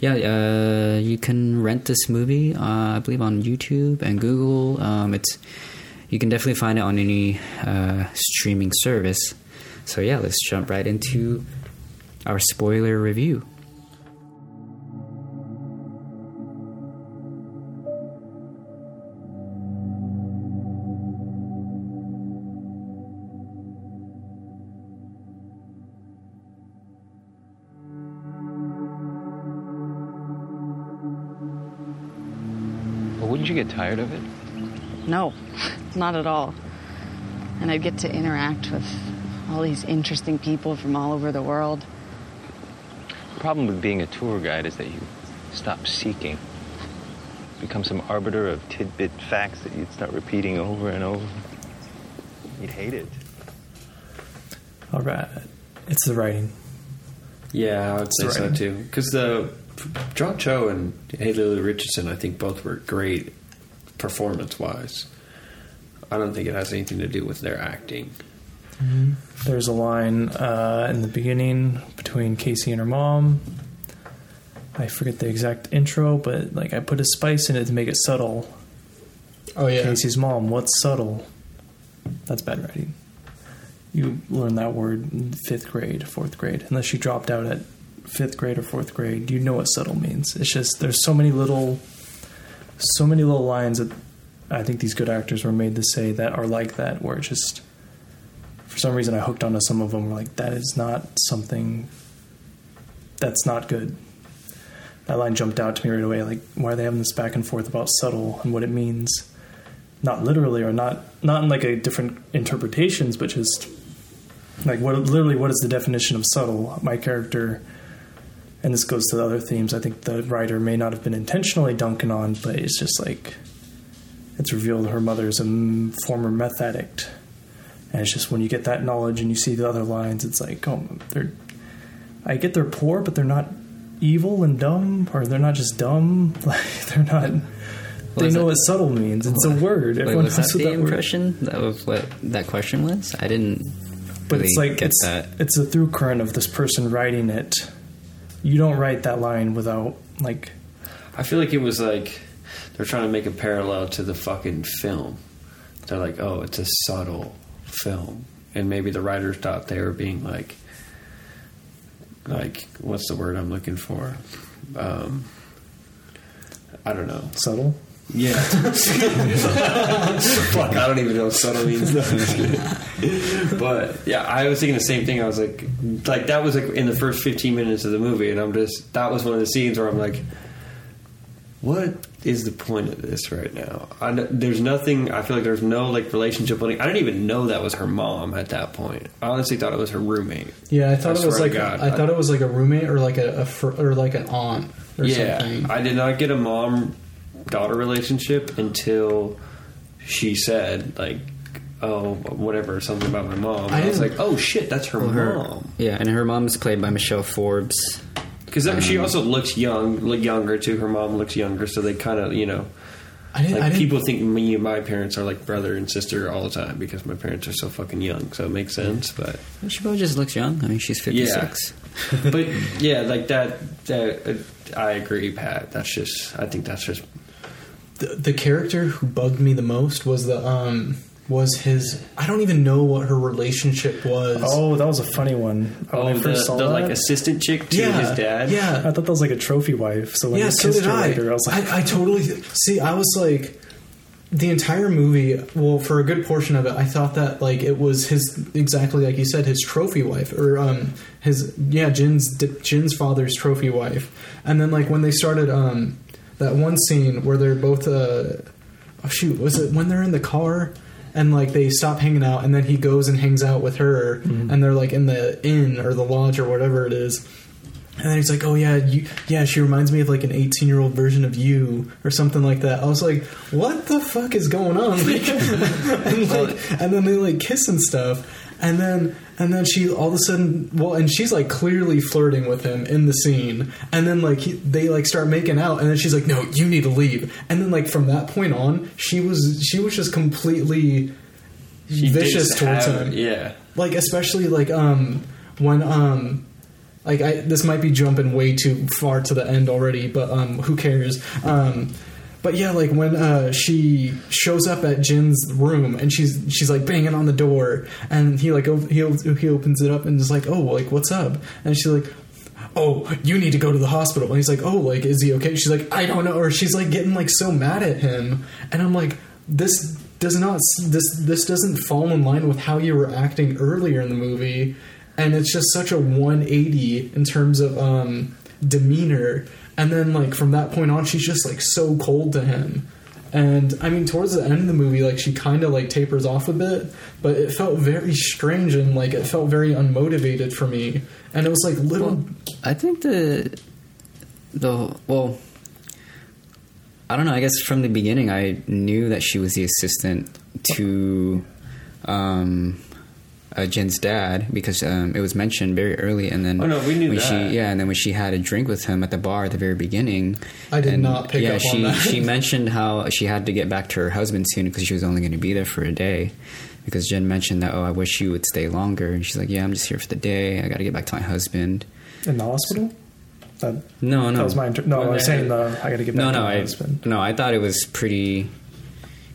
yeah, uh, you can rent this movie, uh, I believe, on YouTube and Google. Um, it's you can definitely find it on any uh, streaming service. So yeah, let's jump right into our spoiler review. Get tired of it? No, *laughs* not at all. And I'd get to interact with all these interesting people from all over the world. The problem with being a tour guide is that you stop seeking. Become some arbiter of tidbit facts that you'd start repeating over and over. You'd hate it. All right, it's the writing. Yeah, I would say so too. Because the John Cho and Haley Richardson, I think both were great performance wise. I don't think it has anything to do with their acting. There's a line uh, in the beginning between Casey and her mom. I forget the exact intro, but like I put a spice in it to make it subtle. Oh yeah, Casey's mom, what's subtle? That's bad writing. You learn that word in fifth grade, fourth grade, unless you dropped out at fifth grade or fourth grade. You know what subtle means. It's just there's so many little, so many little lines that I think these good actors were made to say that are like that, where it's just for some reason I hooked onto some of them. Like that is not something that's not good. That line jumped out to me right away. Like, why are they having this back and forth about subtle and what it means? Not literally, or not not in like a different interpretations, but just like what literally what is the definition of subtle? My character, and this goes to the other themes. I think the writer may not have been intentionally dunking on, but it's just like it's revealed her mother's a former meth addict, and it's just when you get that knowledge and you see the other lines, it's like oh, they're I get they're poor, but they're not evil and dumb, or they're not just dumb. *laughs* Like they're not. They know what subtle means. It's a word. Wait, Everyone was knows that the that word. impression? That was what that question was. I didn't. But really it's like get it's that. it's a through current of this person writing it. You don't write that line without like I feel like it was like they're trying to make a parallel to the fucking film. They're like, oh, it's a subtle film, and maybe the writers thought they were being like, like what's the word I'm looking for? Um, I don't know. subtle. Yeah. *laughs* Fuck, I don't even know what subtle means. *laughs* but yeah, I was thinking the same thing. I was like, like that was like in the first 15 minutes of the movie, and I'm just that was one of the scenes where I'm like, what is the point of this right now? I, there's nothing. I feel like there's no like relationship building. I didn't even know that was her mom at that point. I honestly thought it was her roommate. yeah. I thought I it was like God, I, I- thought it was like a roommate or like a, a fr- or like an aunt or yeah, something. I did not get a mom daughter relationship until she said like oh, whatever, something about my mom. I I, was like, oh shit, that's her Well, her, mom. yeah, and her mom is played by Michelle Forbes. Because Um, she also looks young, look younger too. Her mom looks younger, so they kind of, you know, I didn't. I like people think me and my parents are like brother and sister all the time because my parents are so fucking young. So it makes sense, but She probably just looks young. I mean, she's fifty six. but yeah, like that. that uh, I agree, Pat. That's just. I think that's just. The, the character who bugged me the most was the um was his. I don't even know what her relationship was. Oh, that was a funny one. When Oh, I the, first saw the that, like assistant chick to yeah, his dad. Yeah, I thought that was like a trophy wife. So when yeah, he so kissed did her I. later, I was like, I, I totally see. I was like, the entire movie. Well, for a good portion of it, I thought that like it was his exactly like you said, his trophy wife or um his yeah Jin's Jin's father's trophy wife. And then like when they started um that one scene where they're both uh oh shoot was it when they're in the car. And like they stop hanging out, and then he goes and hangs out with her, and they're like in the inn or the lodge or whatever it is. And then he's like, "Oh yeah, you, yeah, she reminds me of like an 18 year old version of you or something like that." I was like, "What the fuck is going on?" *laughs* Like, *laughs* and, like, and then they like kiss and stuff, and then and then she all of a sudden, well, and she's like clearly flirting with him in the scene, and then like he, they like start making out, and then she's like, "No, you need to leave," and then like from that point on, she was she was just completely She vicious towards have- him Yeah. like especially like um when um like I this might be jumping way too far to the end already, but um who cares? Um but yeah, like when uh she shows up at Jin's room and she's she's like banging on the door and he like he he opens it up and is like, "Oh, like what's up?" And she's like Oh, you need to go to the hospital. And he's like, Oh, like, is he okay? She's like, I don't know. Or she's like getting like so mad at him. And I'm like, This does not this this doesn't fall in line with how you were acting earlier in the movie and it's just such a 180 in terms of um demeanor and then like from that point on she's just like so cold to him and i mean towards the end of the movie like she kind of like tapers off a bit but it felt very strange and like it felt very unmotivated for me and it was like little I think the the well, I don't know. I guess from the beginning, I knew that she was the assistant to um, uh, Jin's dad because um, it was mentioned very early, and then Oh, no, we knew when that. she yeah, and then when she had a drink with him at the bar at the very beginning, I did and, not pick yeah, up on she that. she *laughs* mentioned how she had to get back to her husband soon because she was only going to be there for a day. Because Jen mentioned that, oh, I wish you would stay longer. And she's like, yeah, I'm just here for the day. I got to get back to my husband. in the hospital. That, No, no. that was my inter- no. When I was they saying the I got to get back No, to no, my I husband. no, I thought it was pretty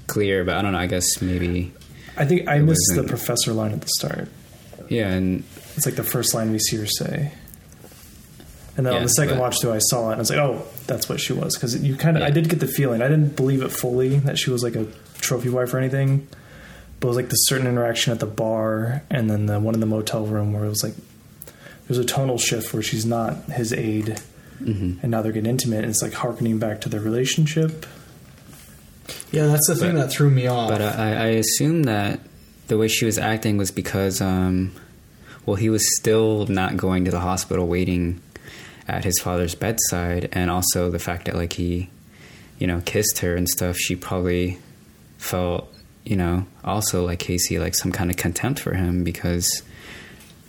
clear, but I don't know. I guess maybe I think I missed the professor line at the start. yeah, and It's like the first line we see her say. And then on the second but- watch through, I saw it and I was like, "Oh, that's what she was." Because you kind of, I did get the feeling. I didn't believe it fully that she was like a trophy wife or anything, but it was like the certain interaction at the bar and then the one in the motel room where it was like there's a tonal shift where she's not his aide, Mm-hmm. and now they're getting intimate. And it's like harkening back to their relationship. Yeah that's the thing But- that threw me off but I, I assume that the way she was acting was because, um, well, he was still not going to the hospital, waiting at his father's bedside, and also the fact that like he, you know, kissed her and stuff. She probably felt, you know, also like Casey, like some kind of contempt for him because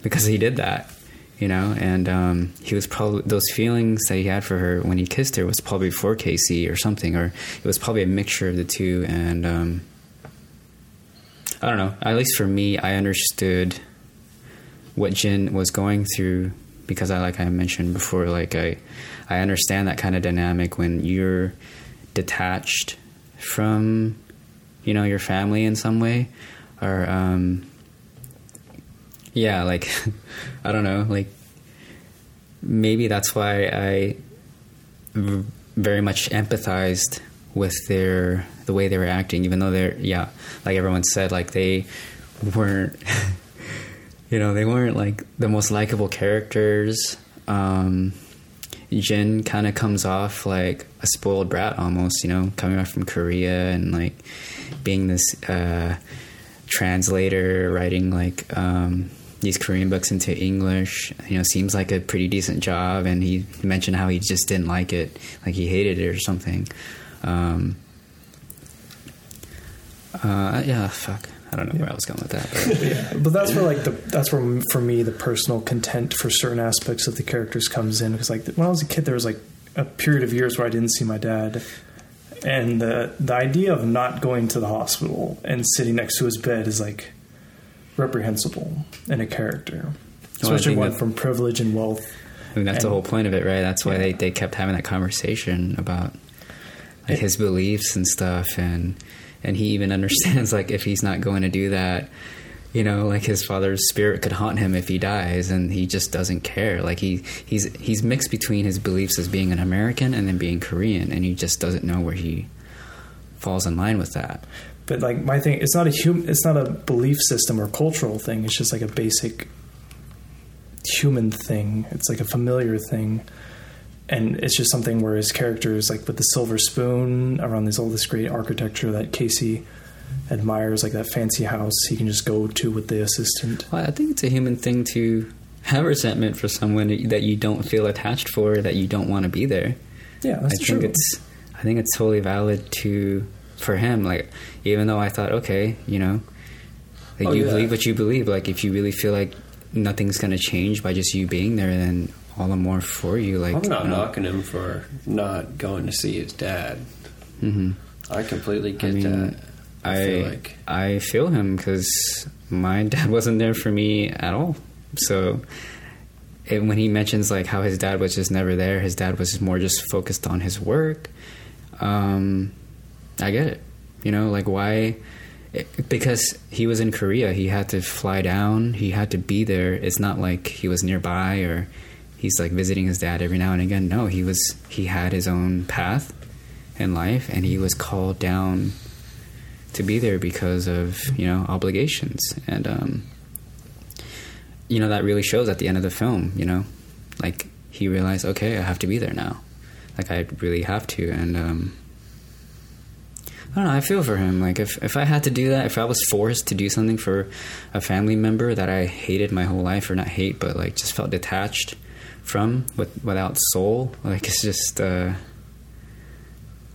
because he did that, you know, and um, he was probably those feelings that he had for her when he kissed her was probably for Casey or something, or it was probably a mixture of the two, and um, I don't know. At least for me, I understood what Jin was going through because I, like I mentioned before, like I, I understand that kind of dynamic when you're detached from, you know, your family in some way, or um, yeah, like *laughs* I don't know, like maybe that's why I very much empathized with their the way they were acting, even though they're yeah, like everyone said, like they weren't, *laughs* you know, they weren't like the most likable characters. Um, Jin kind of comes off like a spoiled brat almost, you know, coming back from Korea and like being this uh, translator, writing like um, these Korean books into English. You know, seems like a pretty decent job. And he mentioned how he just didn't like it, like he hated it or something. Um, uh, yeah, fuck. I don't know where I was going with that. But *laughs* yeah, but that's where like the that's where for me the personal content for certain aspects of the characters comes in because like when I was a kid there was like a period of years where I didn't see my dad, and the the idea of not going to the hospital and sitting next to his bed is like reprehensible in a character, oh, especially think one that- from privilege and wealth. I mean, that's the whole point of it, right? That's why Yeah. they, they kept having that conversation about like It- his beliefs and stuff, and and he even *laughs* understands like if he's not going to do that, you know, like his father's spirit could haunt him if he dies, and he just doesn't care. Like he he's he's mixed between his beliefs as being an American and then being Korean, and he just doesn't know where he falls in line with that. But like my thing, it's not a hum, it's not a belief system or cultural thing. It's just like a basic human thing. It's like a familiar thing, and it's just something where his character is like with the silver spoon around this all this great architecture that Casey admires, like that fancy house he can just go to with the assistant. Well, I think it's a human thing to have resentment for someone that you don't feel attached for, that you don't want to be there. Yeah, that's I true. think it's I think it's totally valid to for him. Like even though I thought, okay, you know, like Oh, you yeah. believe what you believe. Like if you really feel like nothing's gonna change by just you being there, then all the more for you. Like I'm not you know. knocking him for not going to see his dad. Mhm. I completely get I mean, that. I I feel like I feel him because my *laughs* dad wasn't there for me at all. So and when he mentions like how his dad was just never there, his dad was more just focused on his work. Um, I get it. You know, like why? Because he was in Korea, he had to fly down. He had to be there. It's not like he was nearby or he's like visiting his dad every now and again. No, he was. He had his own path in life, and he was called down to be there because of you know obligations and um, you know that really shows at the end of the film you know like he realized okay i have to be there now like i really have to and um, i don't know i feel for him. Like if, if i had to do that if i was forced to do something for a family member that i hated my whole life or not hate but like just felt detached from with, without soul like it's just uh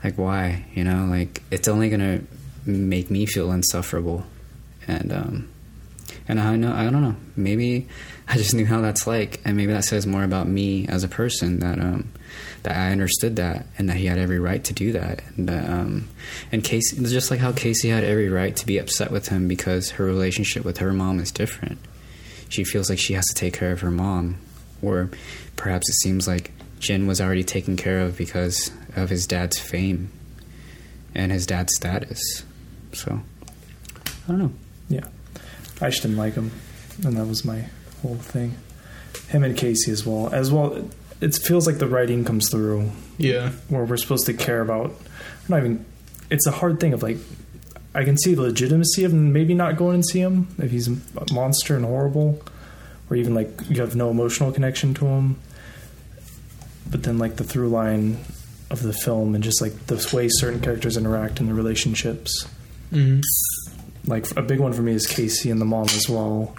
like why you know? Like it's only gonna make me feel insufferable. And um and i know i don't know maybe *laughs* i just knew how that's like and maybe that says more about me as a person that um that i understood that and that he had every right to do that and that, um and casey just like how casey had every right to be upset with him because her relationship with her mom is different she feels like she has to take care of her mom or perhaps it seems like Jin was already taken care of because of his dad's fame and his dad's status. So, I don't know. Yeah, I just didn't like him, and that was my whole thing. Him and Casey as well. As well, it feels like the writing comes through Yeah. where we're supposed to care about. Not even. It's a hard thing of like. I can see the legitimacy of maybe not going and see him if he's a monster and horrible, or even like you have no emotional connection to him. But then like the through line of the film and just like the way certain characters interact and the relationships hmm like a big one for me is Casey and the mom as well,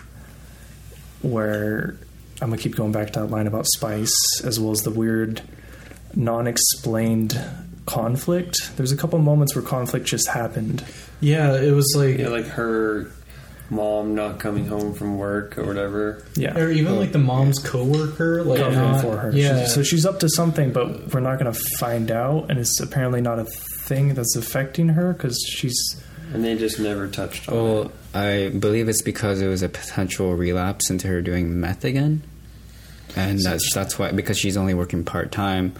where I'm gonna keep going back to that line about Spice as well as the weird, non-explained conflict. There's a couple moments where conflict just happened. Yeah, it was like, yeah, like her mom not coming home from work or whatever. Yeah, or even like the mom's coworker, like covering not, for her. Yeah, She's- so she's up to something, but we're not gonna find out, and it's apparently not a thing that's affecting her because she's And they just never touched on it. Well, I believe it's because it was a potential relapse into her doing meth again, and that's that's why because she's only working part time.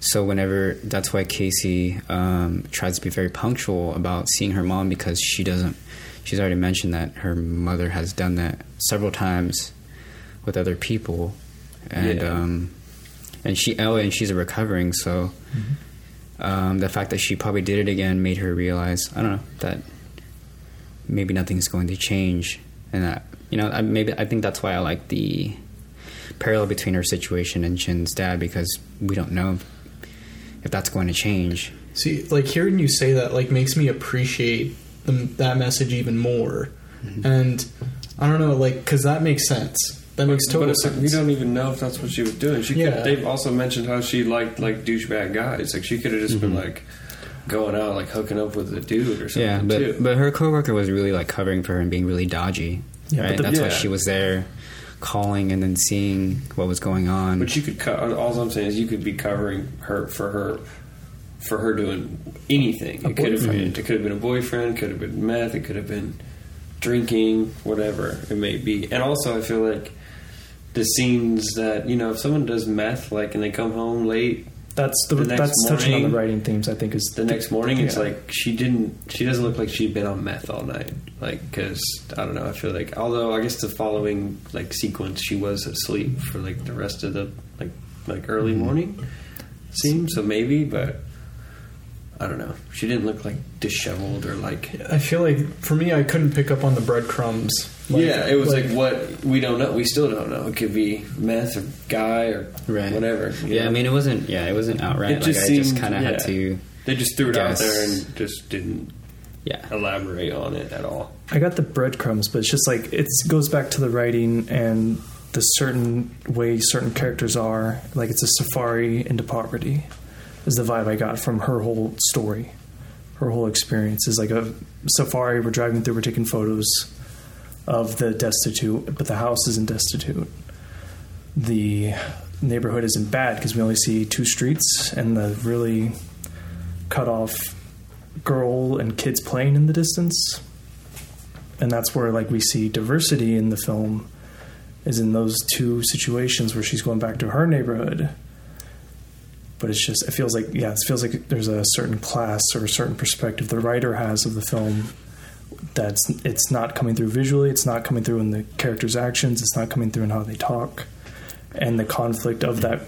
So whenever that's why Casey um, tries to be very punctual about seeing her mom because she doesn't. She's already mentioned that her mother has done that several times with other people, and Yeah. um, and she oh and she's recovering so. Um, the fact that she probably did it again made her realize I don't know that maybe nothing's going to change, and that you know I, maybe I think that's why I like the parallel between her situation and Jin's dad because we don't know if, if that's going to change. See, like hearing you say that, like makes me appreciate the, that message even more. Mm-hmm. And I don't know, like, because that makes sense. That makes total but it's like sense. we don't even know if that's what she was doing. She Yeah. could, they've also mentioned how she liked like douchebag guys. Like she could have just been mm-hmm. like, going out like hooking up with a dude or something Yeah, but too. but her coworker was really like covering for her and being really dodgy. Yeah, right? the- That's why she was there, calling and then seeing what was going on. But you could. Co- all I'm saying is you could be covering her for her for her doing anything. A it could have been. boyfriend. It could have been a boyfriend. Could have been meth. It could have been drinking. Whatever it may be. And also, I feel like the scenes that you know, if someone does meth, like, and they come home late, That's the, The that's touching on the writing themes. I think is the next morning it's like she didn't she doesn't look like she'd been on meth all night like because i don't know i feel like although i guess the following like sequence she was asleep for like the rest of the like like early Mm-hmm. morning scene so maybe but i don't know she didn't look like disheveled or like I feel like for me, I couldn't pick up on the breadcrumbs. Like- yeah it was like, what we don't know we still don't know it could be meth or guy or right. whatever Yeah, know? I mean, it wasn't. Yeah, it wasn't outright. It like just I just kind of yeah. had to. they just threw it out there and just didn't Yeah. elaborate on it at all I got the breadcrumbs, but it's just like it goes back to the writing and the certain way certain characters are. Like it's a safari into poverty, is the vibe I got from her whole story. Her whole experience is like a safari. We're driving through, we're taking photos of the destitute, but the house isn't destitute. The neighborhood isn't bad because we only see two streets and the really cut off girl and kids playing in the distance and that's where like we see diversity in the film is in those two situations where she's going back to her neighborhood but it's just it feels like yeah it feels like there's a certain class or a certain perspective the writer has of the film that's it's not coming through visually it's not coming through in the characters actions it's not coming through in how they talk. And the conflict of that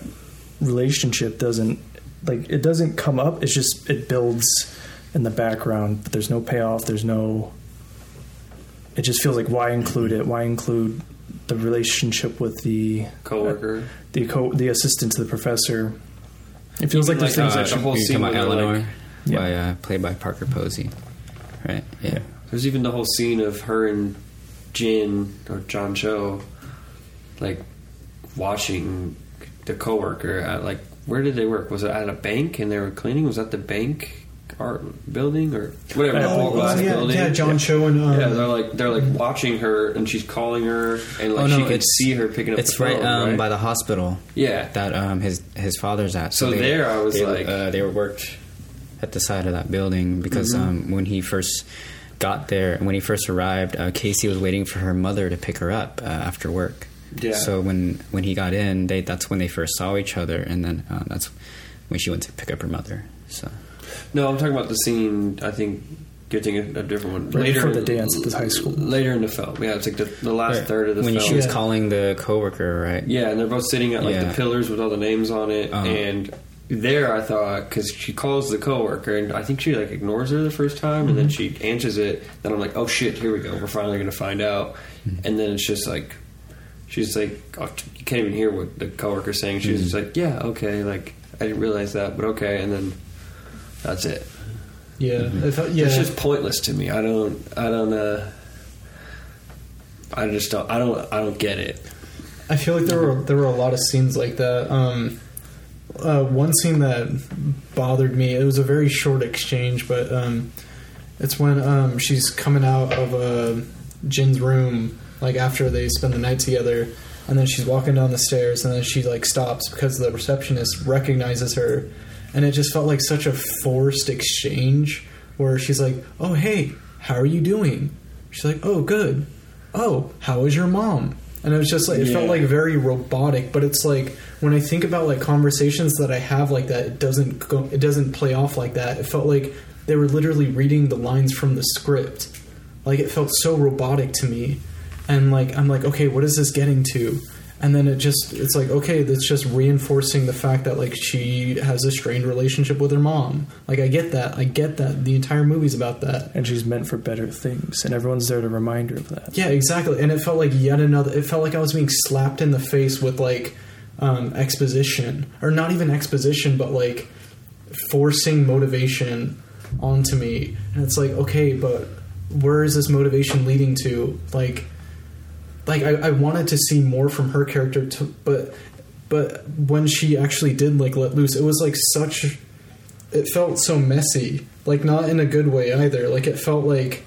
relationship doesn't like it doesn't come up it's just it builds in the background but there's no payoff there's no it just feels like why include it? Why include the relationship with the coworker. the co- the assistant to the professor it feels Even like there's like, things uh, that the should whole you scene talking about where they're Eleanor, like- Yeah. by uh, played by Parker Posey, right? Yeah. There's even the whole scene of her and Jin or John Cho, like watching the coworker at like where did they work? Was it at a bank and they were cleaning? Was that the bank art building or whatever? Oh, the all glass yeah, building. yeah, John Cho and um, yeah, they're like they're like watching her and she's calling her and like Oh, no, she can see her picking up. It's the right, phone, um, right? by the hospital yeah. that um, his his father's at. So there I was they, like- uh, they were worked at the side of that building because Mm-hmm. um, when he first got there, when he first arrived, uh, Casey was waiting for her mother to pick her up uh, after work. Yeah. So when when he got in, they that's when they first saw each other, and then uh, that's when she went to pick up her mother. So No, I'm talking about the scene. I think getting a, a different one Right later before the dance at the high school. Later in the film, yeah, it's like the, the last Right. third of the when film. she was Yeah. calling the coworker, right? Yeah, and they're both sitting at like Yeah. the pillars with all the names on it, Uh-huh. and there I thought because she calls the coworker, and I think she like ignores her the first time, and then mm-hmm. she answers it. Then I'm like, oh shit, here we go. We're finally gonna find out, mm-hmm. and then it's just like she's like, oh, you can't even hear what the coworker's saying. She's mm-hmm. just like, yeah, okay, like I didn't realize that, but okay, and then that's it. yeah, I thought, yeah, It's just pointless to me. I don't. I don't. uh I just don't. I don't. I don't get it. I feel like there were there were a lot of scenes like that. Um, uh, one scene that bothered me. It was a very short exchange, but um, it's when um, she's coming out of uh, Jin's room, like after they spend the night together, and then she's walking down the stairs, and then she like stops because the receptionist recognizes her, and it just felt like such a forced exchange where she's like, "Oh hey, how are you doing?" She's like, "Oh good." Oh, how is your mom? And it was just like it felt like very robotic, but it's like when I think about like conversations that I have like that, it doesn't go, it doesn't play off like that. It felt like they were literally reading the lines from the script. Like it felt so robotic to me, and like I'm like, okay, what is this getting to? And then it just it's like okay, that's just reinforcing the fact that like she has a strained relationship with her mom. Like I get that, I get that. The entire movie's about that. and she's meant for better things and everyone's there to remind her of that Yeah, exactly. And it felt like yet another. It felt like I was being slapped in the face with like um, exposition, or not even exposition, but like forcing motivation onto me. And it's like, okay, but where is this motivation leading to? Like, like I, I wanted to see more from her character, to, but but when she actually did like let loose, it was like such it felt so messy. Like not in a good way either. Like it felt like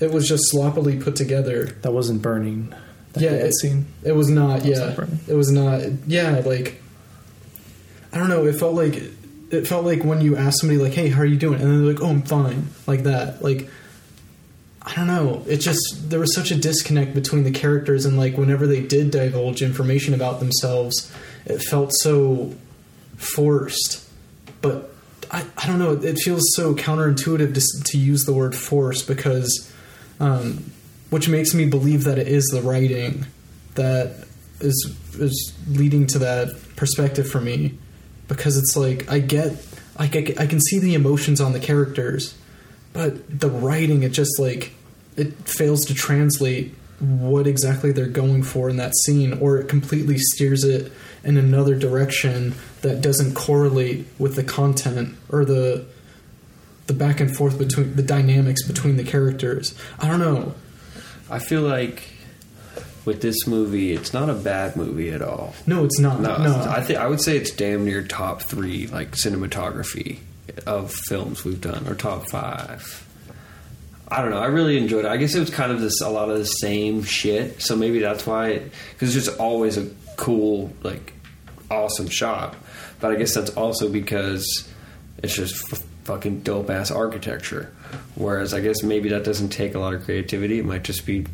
it was just sloppily put together. That wasn't burning. That Yeah, it- scene. It was not. That yeah, burning. it was not. Yeah, like I don't know. It felt like it felt like when you ask somebody like, "Hey, how are you doing?" and then they're like, "Oh, I'm fine," like that. Like I don't know. It just there was such a disconnect between the characters, and like whenever they did divulge information about themselves, it felt so forced. But I, I don't know. It feels so counterintuitive to, to use the word force because, um, which makes me believe that it is the writing that is is leading to that perspective for me because it's like I get I get I can see the emotions on the characters but the writing it just like it fails to translate what exactly they're going for in that scene or it completely steers it in another direction that doesn't correlate with the content or the the back and forth between the dynamics between the characters. I don't know. I feel like with this movie, it's not a bad movie at all. no it's not. No, no, I think I would say it's damn near top three, like cinematography of films we've done, or top five. I don't know. I really enjoyed it. I guess it was kind of this a lot of the same shit. So maybe that's why, because it's just always a cool, like, awesome shot. But I guess that's also because it's just f- fucking dope ass architecture. Whereas I guess maybe that doesn't take a lot of creativity. It might just be,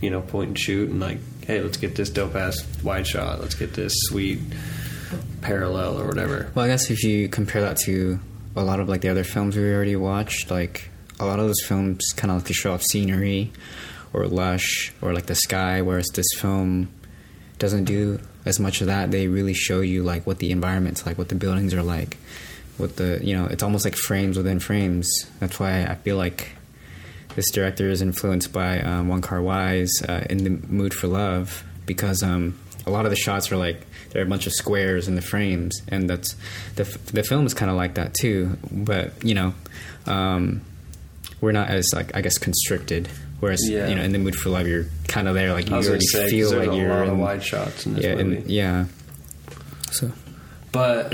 you know, point and shoot and like, hey, let's get this dope ass wide shot. Let's get this sweet parallel or whatever. Well, I guess if you compare that to a lot of like the other films we already watched, like a lot of those films kind of like to show off scenery or lush or like the sky, whereas this film doesn't do as much of that. They really show you like what the environment's like, what the buildings are like, what the you know, it's almost like frames within frames. That's why I feel like this director is influenced by um, Wong Kar Wai's uh, "In the Mood for Love" because um, a lot of the shots are like there are a bunch of squares in the frames, and that's the the film is kind of like that too. But you know, um, we're not as like I guess constricted. Whereas Yeah. you know, in the mood for love, you're kind of there, like you I was gonna already say feel like a you're lot of in, wide shots in this yeah, movie. and, yeah. So But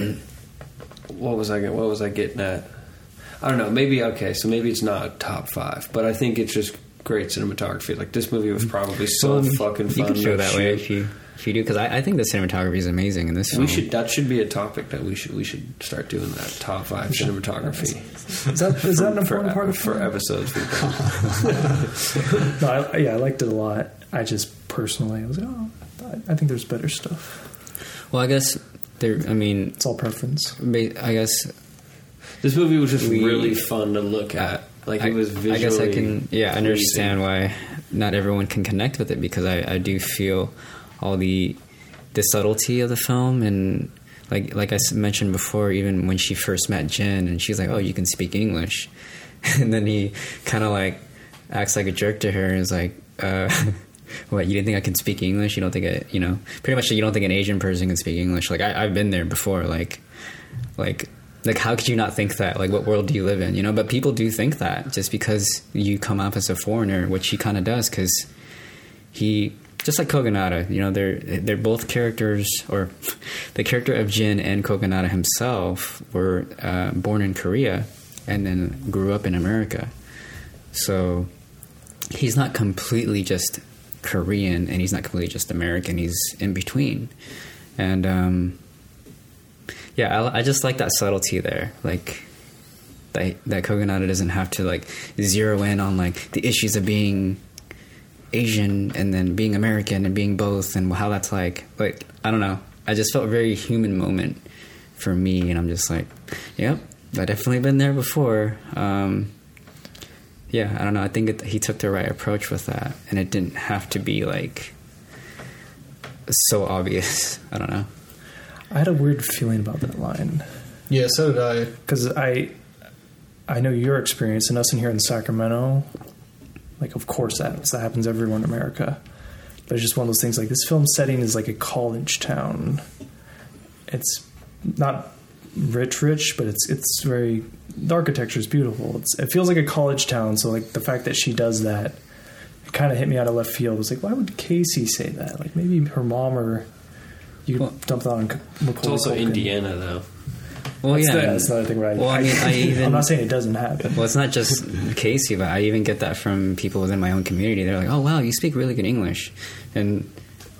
what was I get- what was I getting at? I don't know. Maybe okay. So maybe it's not top five, but I think it's just great cinematography. Like this movie was probably so Well, fucking fun. You can to feel that way if you if you do, because I, I think the cinematography is amazing in this film. We should. That should be a topic that we should we should start doing that top five cinematography. Is that is that an for, important part of for it? episodes. *laughs* No, I, yeah, I liked it a lot. I just personally, I was like, oh, I, I think there's better stuff. Well, I guess there. I mean, It's all preference. I guess This movie was just We- really fun to look at. Like I, it was visually. I guess I can yeah pleasing. understand why not everyone can connect with it because I, I do feel all the the subtlety of the film. And like like I mentioned before even when she first met Jin and she's like oh you can speak English. *laughs* And then he kind of like acts like a jerk to her and is like uh, *laughs* what you didn't think I can speak English? You don't think I you know? Pretty much you don't think an Asian person can speak English? Like I, I've been there before like like like how could you not think that? Like what world do you live in? You know? But people do think that just because you come up as a foreigner which he kind of does because he just like Kogonada you know they're they're both characters or *laughs* the character of Jin and Kogonada himself were uh, born in Korea and then grew up in America. So he's not completely just Korean and he's not completely just American. He's in between. And um yeah, I, I just like that subtlety there. Like that that doesn't have to like zero in on like the issues of being Asian and then being American and being both and how that's like. Like I don't know. I just felt a very human moment for me, and I'm just like, yep, I definitely been there before. Um, yeah, I don't know. I think it, he took the right approach with that, and it didn't have to be like so obvious. *laughs* I don't know. I had a weird feeling about that line Yeah, so did I. because I I know your experience and us in here in Sacramento. Like, of course, that that happens everywhere in America. But it's just one of those things. Like this film setting is like a college town. It's not rich, rich, but it's it's very. The architecture is beautiful. It's, it feels like a college town. So like the fact that she does that, it kind of hit me out of left field. It was like, why would Casey say that? Like maybe her mom or you Well- dump that on Macaulay It's also Culkin. Indiana, though. Well, that's, yeah. the, that's another thing. Right? Well, I mean, I *laughs* even- I'm not saying it doesn't happen. Well, it's not just Casey, but I even get that from people within my own community. They're like, "Oh, wow, you speak really good English," and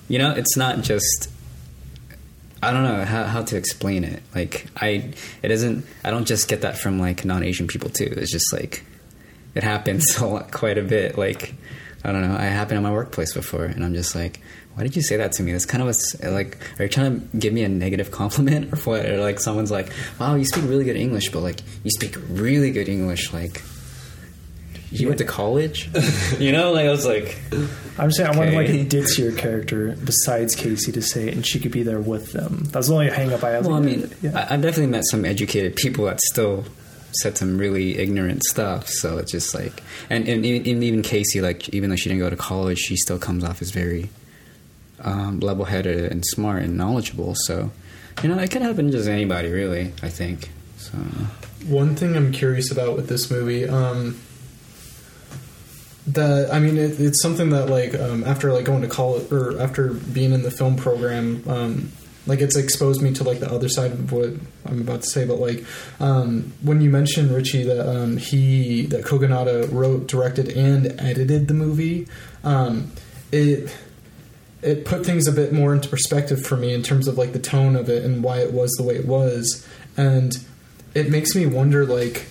you know, it's not just. I don't know how, how to explain it. Like I, it isn't. I don't just get that from like non-Asian people too. It's just like it happens *laughs* a lot, quite a bit. Like I don't know. I happened in my workplace before, and I'm just like, why did you say that to me? That's kind of a s like, are you trying to give me a negative compliment or what? Or like someone's like, wow, you speak really good English, but like you speak really good English. Like you went to college, *laughs* you know? Like I was like, I'm saying I wanted like Okay. a ditzier character besides Casey to say it, and she could be there with them. That's the only hang up I have. well, I mean, yeah. I, I've definitely met some educated people that still said some really ignorant stuff. So it's just like, and, and, even even Casey, like even though she didn't go to college, she still comes off as very um, level-headed and smart and knowledgeable. So, you know, it could happen to just anybody, really. I think. So, One thing I'm curious about with this movie, um, that I mean, it, it's something that like um, after like going to college or after being in the film program, um, like it's exposed me to like the other side of what I'm about to say. But like um, when you mentioned Richie that um, he that Kogonada wrote, directed, and edited the movie, um, it it put things a bit more into perspective for me in terms of like the tone of it and why it was the way it was. And it makes me wonder like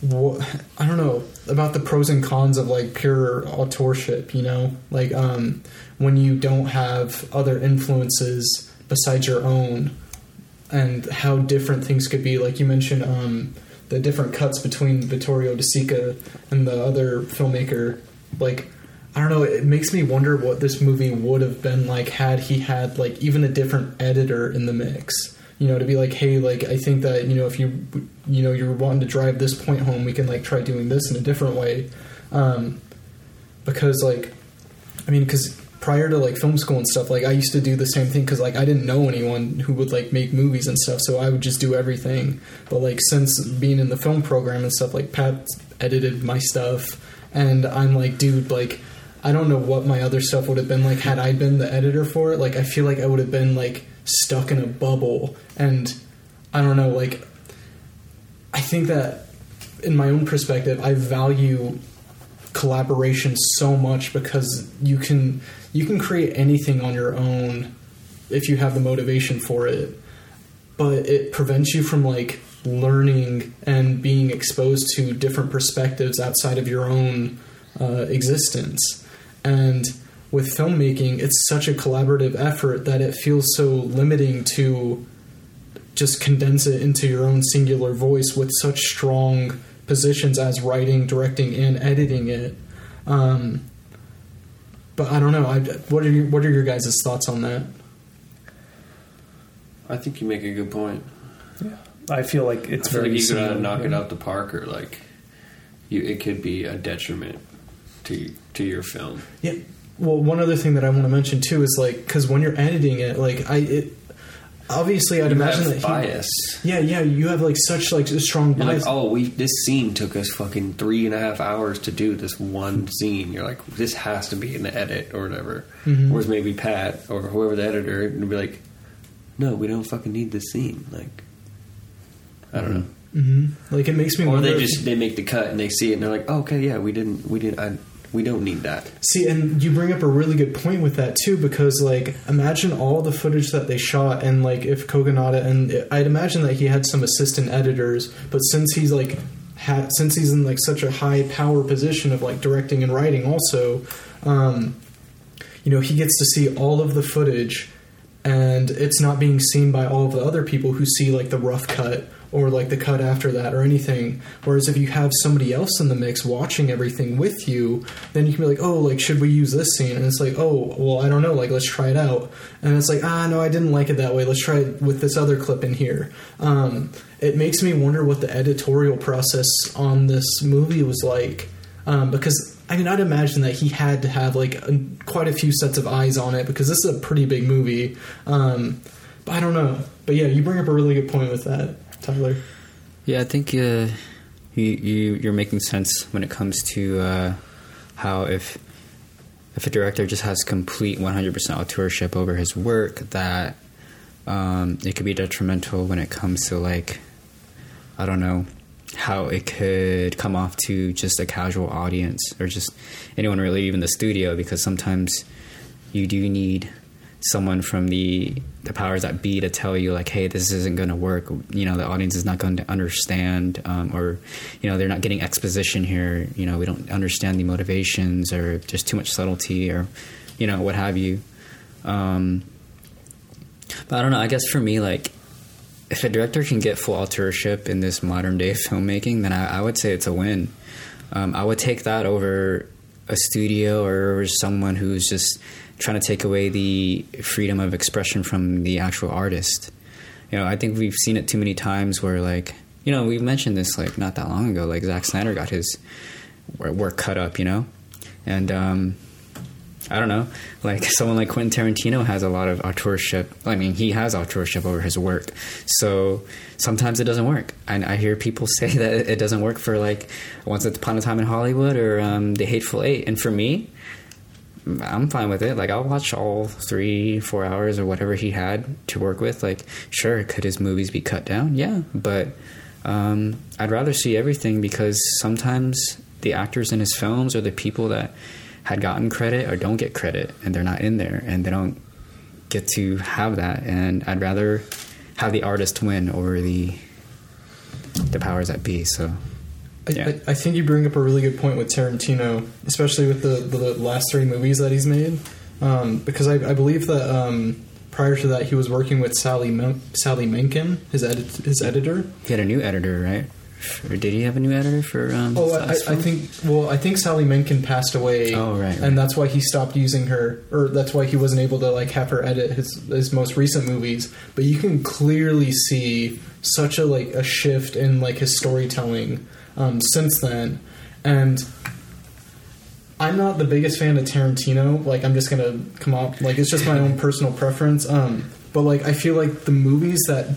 what i don't know about the pros and cons of like pure authorship you know? Like um when you don't have other influences besides your own and how different things could be. Like you mentioned um the different cuts between Vittorio De Sica and the other filmmaker. Like I don't know. It makes me wonder what this movie would have been like had he had like even a different editor in the mix. You know, to be like, hey, like I think that you know if you you know you're wanting to drive this point home, we can like try doing this in a different way. Um, because like, I mean, because prior to like film school and stuff, like I used to do the same thing because like I didn't know anyone who would like make movies and stuff, so I would just do everything. But like since being in the film program and stuff, like Pat edited my stuff, and I'm like, dude, like I don't know what my other stuff would have been like had I been the editor for it. Like I feel like I would have been like stuck in a bubble, and I don't know, like I think that in my own perspective, I value collaboration so much because you can you can create anything on your own if you have the motivation for it. But it prevents you from like learning and being exposed to different perspectives outside of your own uh, existence and with filmmaking it's such a collaborative effort that it feels so limiting to just condense it into your own singular voice with such strong positions as writing, directing, and editing it. Um, but I don't know. I, what are your, what are your guys' thoughts on that? I think you make a good point. Yeah, I feel like it's I feel very like you could either similar. knock it out the park or like you, it could be a detriment to to your film. Yeah. Well, one other thing that I want to mention too is like because when you're editing it, like I it obviously I'd You imagine that he- bias. yeah, yeah, you have like such like a strong You're like, bias. oh, we this scene took us fucking three and a half hours to do this one scene. You're like, this has to be in the edit or whatever. Mhm. Whereas maybe Pat or whoever the editor would be like, no, we don't fucking need this scene. Like, I don't know. hmm Like it makes me Or wonder. they just they make the cut and they see it and they're like, oh, okay, yeah, we didn't, we didn't, I, we don't need that. See, and you bring up a really good point with that too, because like, imagine all the footage that they shot, and like, if Kogonada and I'd imagine that he had some assistant editors, but since he's like, ha- since he's in like such a high power position of like directing and writing, also, um, you know, he gets to see all of the footage, and it's not being seen by all of the other people who see like the rough cut or like the cut after that or anything. Whereas if you have somebody else in the mix watching everything with you, then you can be like, oh, like should we use this scene? And it's like, oh, well, I don't know, like let's try it out. And it's like, ah, no, I didn't like it that way. Let's try it with this other clip in here. Um, it makes me wonder what the editorial process on this movie was like, um, because. I mean, I'd imagine that he had to have like a, quite a few sets of eyes on it because this is a pretty big movie. Um, but I don't know. But yeah, you bring up a really good point with that, Tyler. Yeah, I think uh, you, you you're making sense when it comes to uh, how if if a director just has complete 100% authorship over his work, that um, it could be detrimental when it comes to like I don't know how it could come off to just a casual audience or just anyone really even the studio because sometimes you do need someone from the the powers that be to tell you like hey this isn't going to work. You know the audience is not going to understand um, or you know they're not getting exposition here. You know we don't understand the motivations or just too much subtlety or you know what have you. Um, but i don't know i guess for me like if a director can get full authorship in this modern day *laughs* filmmaking then i, I would say it's a win. Um, i would take that over a studio or someone who's just trying to take away the freedom of expression from the actual artist. You know, I think we've seen it too many times where, like, you know, we've mentioned this like not that long ago. Like Zack Snyder got his work cut up, you know, and um, I don't know, like *laughs* someone like Quentin Tarantino has a lot of authorship. I mean, he has authorship over his work, so sometimes it doesn't work. And I hear people *laughs* say that it doesn't work for like Once Upon a Time in Hollywood or um, The Hateful Eight, and for me, I'm fine with it. Like I'll watch all three, four hours or whatever he had to work with. Like, sure, could his movies be cut down? Yeah, but um, I'd rather see everything because sometimes the actors in his films or the people that had gotten credit or don't get credit and they're not in there and they don't get to have that. And I'd rather have the artist win over the the powers that be. So Yeah. I, I think you bring up a really good point with Tarantino, especially with the, the last three movies that he's made. Um, because I, I believe that um, prior to that, he was working with Sally Men- Sally Menke, his edit- his editor. he had a new editor, right? Or did he have a new editor for? Um, Oh, I, I think. Well, I think Sally Menke passed away. Oh, right, right. and that's why he stopped using her, or that's why he wasn't able to like have her edit his his most recent movies. But you can clearly see such a like a shift in like his storytelling um, since then, and. I'm not the biggest fan of Tarantino. Like, I'm just gonna come up. Like, it's just my own personal preference. Um, but like, I feel like the movies that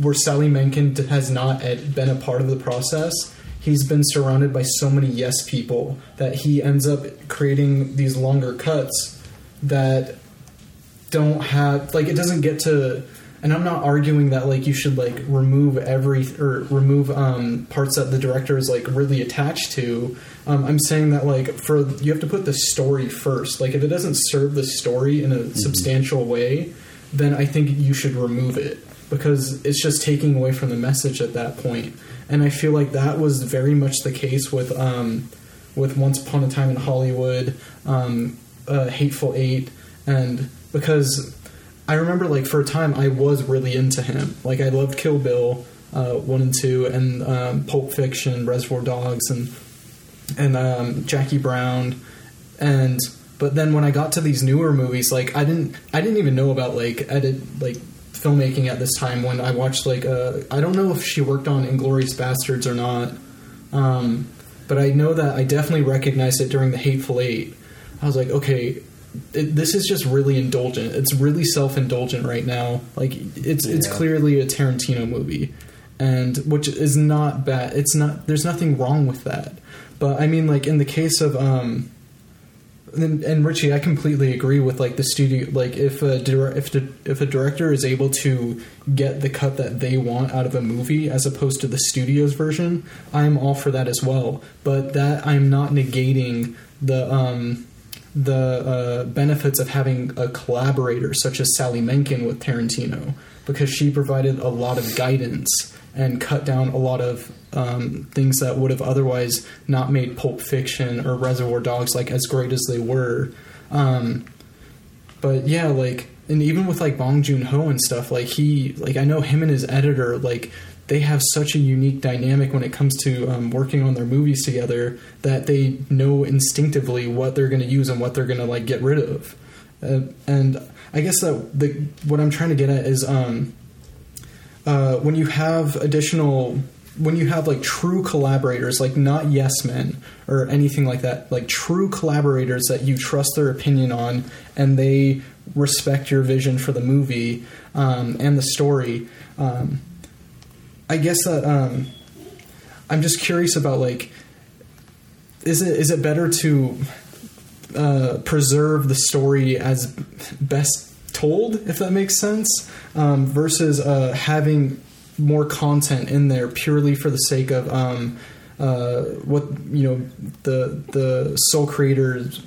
where Sally Menke has not been a part of the process, he's been surrounded by so many yes people that he ends up creating these longer cuts that don't have like it doesn't get to and I'm not arguing that like you should like remove every or remove um, parts that the director is like really attached to. Um, I'm saying that like for you have to put the story first. Like if it doesn't serve the story in a substantial way, then I think you should remove it because it's just taking away from the message at that point. And I feel like that was very much the case with um, with Once Upon a Time in Hollywood, um, uh, Hateful Eight, and because I remember like for a time I was really into him. Like I loved Kill Bill uh, one and two, and um, Pulp Fiction, Reservoir Dogs, and and um, Jackie Brown, and but then when I got to these newer movies, like I didn't I didn't even know about like edit like filmmaking at this time when I watched like uh, I don't know if she worked on Inglourious Basterds or not, um, but I know that I definitely recognized it during the Hateful Eight. I was like, okay, it, this is just really indulgent. It's really self indulgent right now. Like it's it's clearly a Tarantino movie, and which is not bad. It's not. There's nothing wrong with that. But I mean, like in the case of um, and, and Richie, I completely agree with like the studio. Like if a dir- if the, if a director is able to get the cut that they want out of a movie as opposed to the studio's version, I'm all for that as well. But that I'm not negating the um, the uh, benefits of having a collaborator such as Sally Menke with Tarantino because she provided a lot of guidance and cut down a lot of um, things that would have otherwise not made Pulp Fiction or Reservoir Dogs like as great as they were. Um, but yeah, like, and even with like Bong Joon Ho and stuff, like he, like I know him and his editor, like they have such a unique dynamic when it comes to um, working on their movies together that they know instinctively what they're going to use and what they're going to like get rid of. Uh, and I guess that the what I'm trying to get at is um, uh, when you have additional when you have like true collaborators like not yes men or anything like that like true collaborators that you trust their opinion on and they respect your vision for the movie um, and the story um, i guess that um, i'm just curious about like is it is it better to uh, preserve the story as best told, if that makes sense, um, versus uh, having more content in there purely for the sake of um, uh, what you know the the sole creator's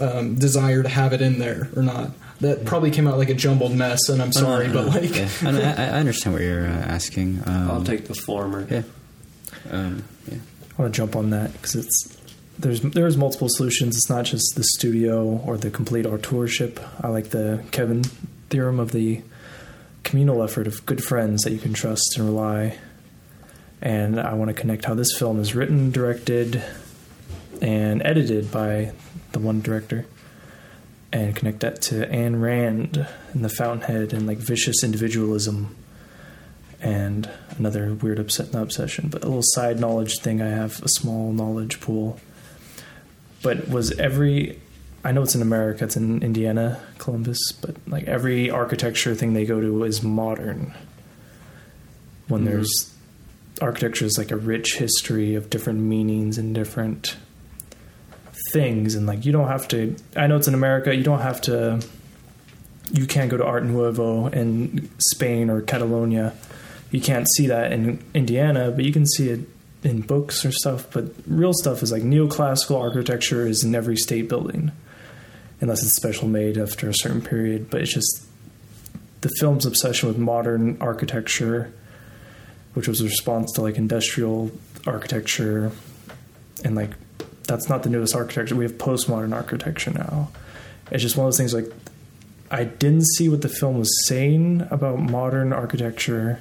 um, desire to have it in there or not. That probably came out like a jumbled mess, and I'm sorry, but like yeah. I, I, I understand what you're uh, asking. Um, I'll take the former. Yeah. Um, yeah. I want to jump on that because it's there's there's multiple solutions. It's not just the studio or the complete authorship. I like the Kevin theorem of the communal effort of good friends that you can trust and rely. And I want to connect how this film is written, directed, and edited by the one director, and connect that to Ayn Rand and the Fountainhead and like vicious individualism and another weird not obsession, but a little side knowledge thing. I have a small knowledge pool. But was every, I know it's in America, it's in Indiana, Columbus, but like every architecture thing they go to is modern. When mm-hmm. there's architecture is like a rich history of different meanings and different things, and like you don't have to. I know it's in America, you don't have to. You can't go to Art Nouveau in Spain or Catalonia you can't see that in Indiana, but you can see it in books or stuff. But real stuff is like neoclassical architecture is in every state building, unless it's special made after a certain period. But it's just the film's obsession with modern architecture, which was a response to like industrial architecture, and like that's not the newest architecture. We have postmodern architecture now. It's just one of those things like I didn't see what the film was saying about modern architecture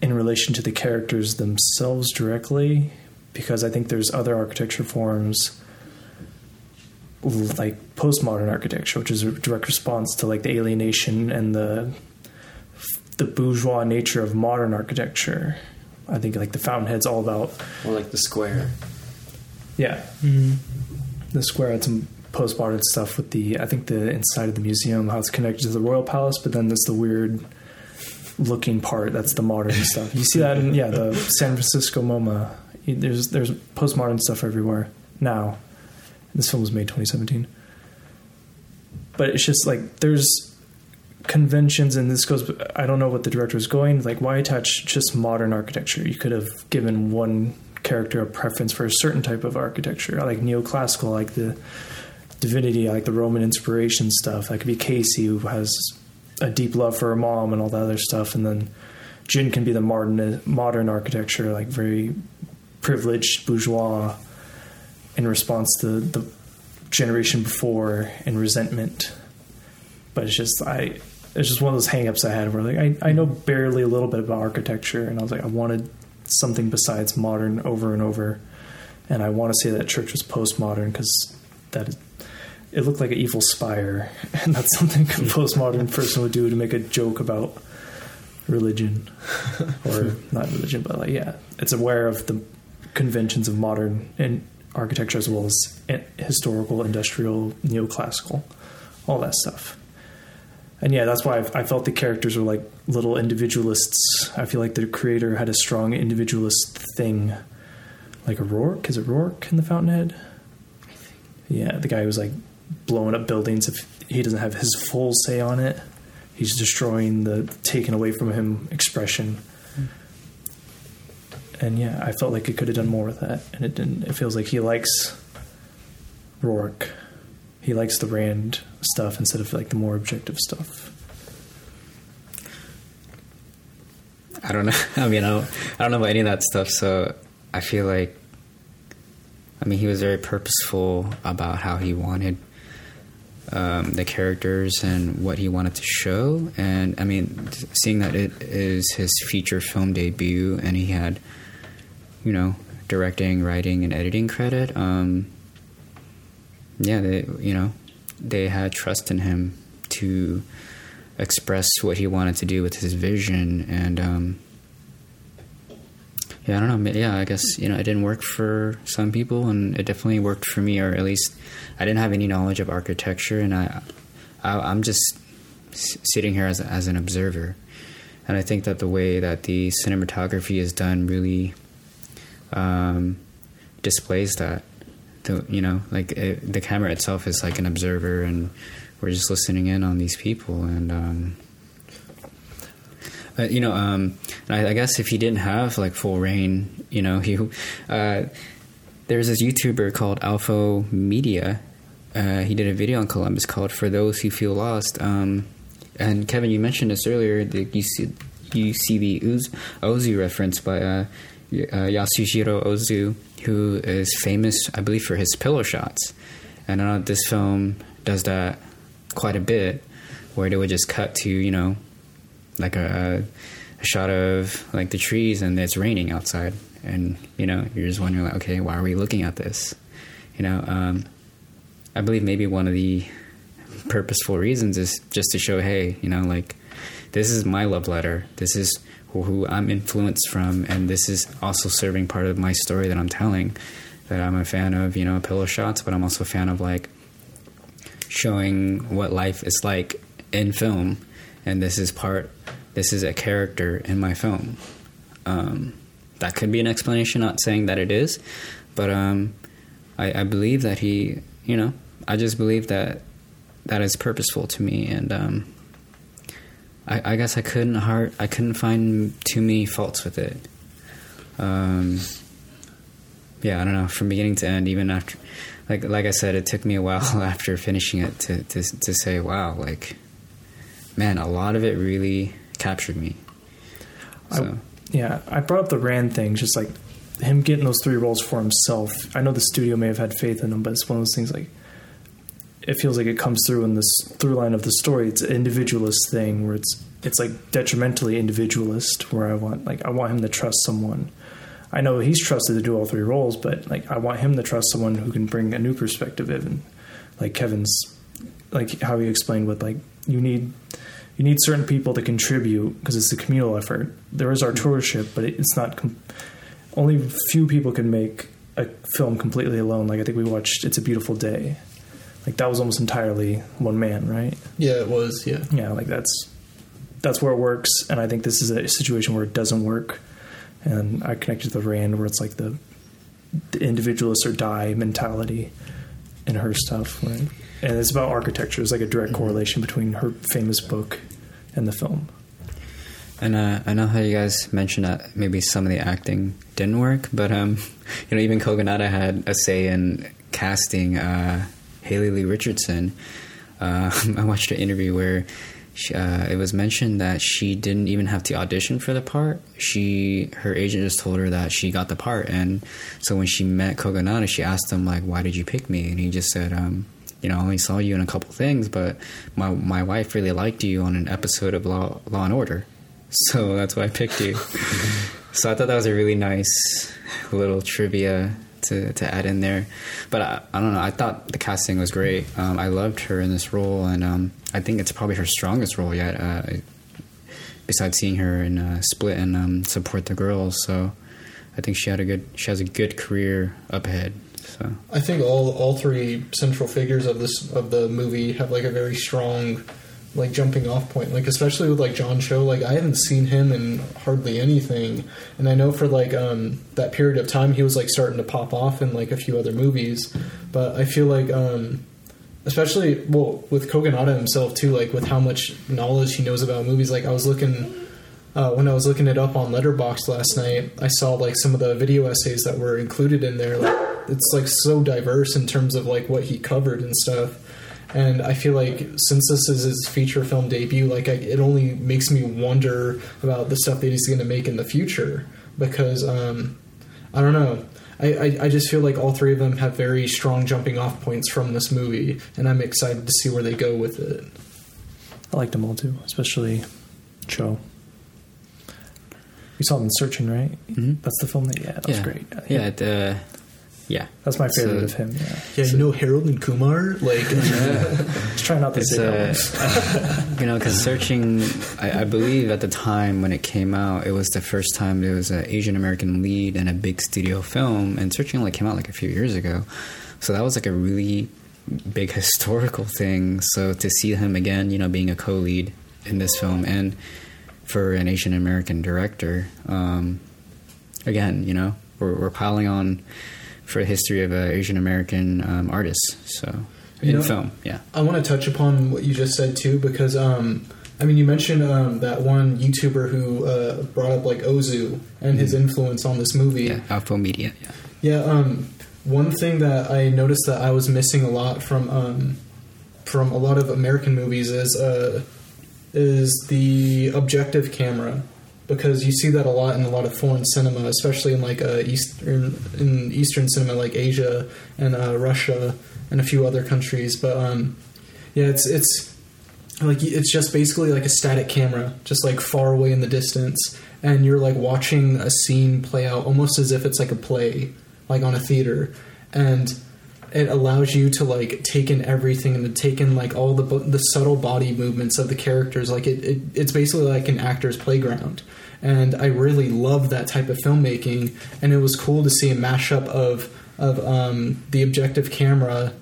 in relation to the characters themselves directly because I think there's other architecture forms like postmodern architecture which is a direct response to like the alienation and the the bourgeois nature of modern architecture. I think like the Fountainhead's all about Or like the square. Yeah. Mm-hmm. The square had some postmodern stuff with the I think the inside of the museum how it's connected to the royal palace, but then there's the weird looking part that's the modern *laughs* stuff. You see that in yeah the San Francisco MoMA. There's there's postmodern stuff everywhere now. This film was made 2017, but it's just like there's conventions and this goes i don't know what the director was going like why attach just modern architecture you could have given one character a preference for a certain type of architecture. Like neoclassical like the divinity like the roman inspiration stuff. That could be casey who has a deep love for her mom and all that other stuff. And then jin can be the modern modern architecture like very privileged bourgeois in response to the generation before and resentment. But it's just I it's just one of those hangups I had where like I, I know barely a little bit about architecture and I was like I wanted something besides modern over and over. And I want to say that church was postmodern because that is, it looked like an evil spire *laughs* and that's something a hmm. postmodern person would do to make a joke about religion. *laughs* Or not religion but like yeah it's aware of the conventions of modern and architecture as well as historical industrial neoclassical all that stuff and yeah, that's why I, I felt the characters were like little individualists. I feel like the creator had a strong individualist thing, like a Roark. Is it Roark in the Fountainhead? Yeah, the guy who was like blowing up buildings. If he doesn't have his full say on it, he's destroying the taken away from him expression. And yeah, I felt like it could have done more with that, and it didn't. It feels like he likes Roark. He likes the Rand stuff instead of like the more objective stuff. I don't know. *laughs* I mean, I don't, I don't know about any of that stuff. So I feel like, I mean, he was very purposeful about how he wanted um, the characters and what he wanted to show. And I mean, seeing that it is his feature film debut, and he had, you know, directing, writing, and editing credit. Um, yeah, they, you know, they had trust in him to express what he wanted to do with his vision and um yeah i don't know. Yeah i guess you know it didn't work for some people and it definitely worked for me or at least i didn't have any knowledge of architecture and i, I i'm just sitting here as, as an observer. And i think that the way that the cinematography is done really um displays that the you know like it, the camera itself is like an observer and we're just listening in on these people and um Uh, you know, um, I, I guess if he didn't have like full rein, you know, *laughs* he uh, there's this YouTuber called Alpha Media. Uh, he did a video on Columbus called "For Those Who Feel Lost." Um, and Kevin, you mentioned this earlier. The UC, UCB Uz, Ozu reference by uh, uh, Yasuhiro Ozu, who is famous, I believe, for his pillow shots. And I know this film does that quite a bit, where they would just cut to you know, like a, a shot of like the trees and it's raining outside, and you know you're just wondering like, okay, why are we looking at this? You know, um, I believe maybe one of the purposeful reasons is just to show, hey, you know, like this is my love letter. This is who, I'm influenced from, and this is also serving part of my story that I'm telling. That I'm a fan of, you know, pillow shots, but I'm also a fan of like showing what life is like in film, and this is part. This is a character in my film. Um, that could be an explanation. Not saying that it is, but um, I, I believe that he, you know, I just believe that that is purposeful to me, and um, I, I guess I couldn't hard, I couldn't find too many faults with it. Um, yeah, I don't know. From beginning to end, even after, like like I said, it took me a while *laughs* after finishing it to to to say, wow, like, man, a lot of it really captured me. So. I, yeah, I brought up the Rand thing, just like him getting those three roles for himself. I know the studio may have had faith in him, but it's one of those things like it feels like it comes through in this through line of the story. It's an individualist thing where it's it's like detrimentally individualist. Where I want like I want him to trust someone. I know he's trusted to do all three roles, but like I want him to trust someone who can bring a new perspective in. Like Kevin's, like how he explained with like you need you need certain people to contribute because it's a communal effort. There is authorship, but it's not. Com- only few people can make a film completely alone. Like I think we watched "It's a Beautiful Day." Like that was almost entirely one man, right? Yeah, it was. Yeah. Yeah, like that's that's where it works, and I think this is a situation where it doesn't work. And I connected to the Rand, where it's like the, the individualist or die mentality in her stuff, right? And it's about architecture. It's like a direct correlation between her famous book and the film. And uh, I know how you guys mentioned that maybe some of the acting didn't work, but um, *laughs* you know, even Kogonada had a say in casting uh, Haley Lu Richardson. Uh, *laughs* I watched an interview where she, uh, it was mentioned that she didn't even have to audition for the part. She, her agent just told her that she got the part, and so when she met Kogonada, she asked him like, "Why did you pick me?" And he just said, um, "You know, I only saw you in a couple things, but my my wife really liked you on an episode of Law Law and Order." *laughs* So that's why I picked you. *laughs* so I thought that was a really nice little trivia to, to add in there. But I, I don't know. I thought the casting was great. Um, I loved her in this role, and um, I think it's probably her strongest role yet. Uh, besides seeing her in uh, Split and um, Support the Girls, so I think she had a good. She has a good career up ahead. So I think all all three central figures of this of the movie have like a very strong like jumping off point like especially with like John Cho like I haven't seen him in hardly anything and I know for like um that period of time he was like starting to pop off in like a few other movies but I feel like um especially well with Kogonada himself too like with how much knowledge he knows about movies like I was looking uh, when I was looking it up on Letterboxd last night, I saw like some of the video essays that were included in there. Like, it's like so diverse in terms of like what he covered and stuff. And I feel like since this is his feature film debut, like I, it only makes me wonder about the stuff that he's going to make in the future because um, I don't know. I, I, I just feel like all three of them have very strong jumping off points from this movie, and I'm excited to see where they go with it. I liked them all too, especially Cho. You saw him in Searching, right? Mhm. That's the film that yeah, that was yeah, great. Yeah, the, yeah. that's my favorite So- of him. Yeah, Yeah, you know Harold and Kumar, like *laughs* just try not to It's say uh, *laughs* you know, because searching, I, I believe at the time when it came out, it was the first time there was an Asian American lead in a big studio film, and searching only came out like a few years ago, so that was like a really big *laughs* historical thing. So to see him again, you know, being a co-lead in this film, and for an Asian American director, um, again, you know, we're, we're piling on for the history of uh, Asian American um, artists. So You in know- film, yeah. I want to touch upon what you just said too, because um, I mean, you mentioned um, that one YouTuber who uh, brought up like Ozu and his influence on this movie. Yeah, Alpha Media. Yeah. Yeah, um, one thing that I noticed that I was missing a lot from um, from a lot of American movies is uh, is the objective camera because you see that a lot in a lot of foreign cinema, especially in like uh, eastern in Eastern cinema like Asia and uh, Russia and a few other countries. But um, yeah, it's it's like it's just basically like a static camera, just like far away in the distance, and you're like watching a scene play out almost as if it's like a play, like on a theater, and it allows you to like take in everything and to take in like all the the subtle body movements of the characters. Like it, it it's basically like an actor's playground, and I really love that type of filmmaking. And it was cool to see a mashup of of um, the objective camera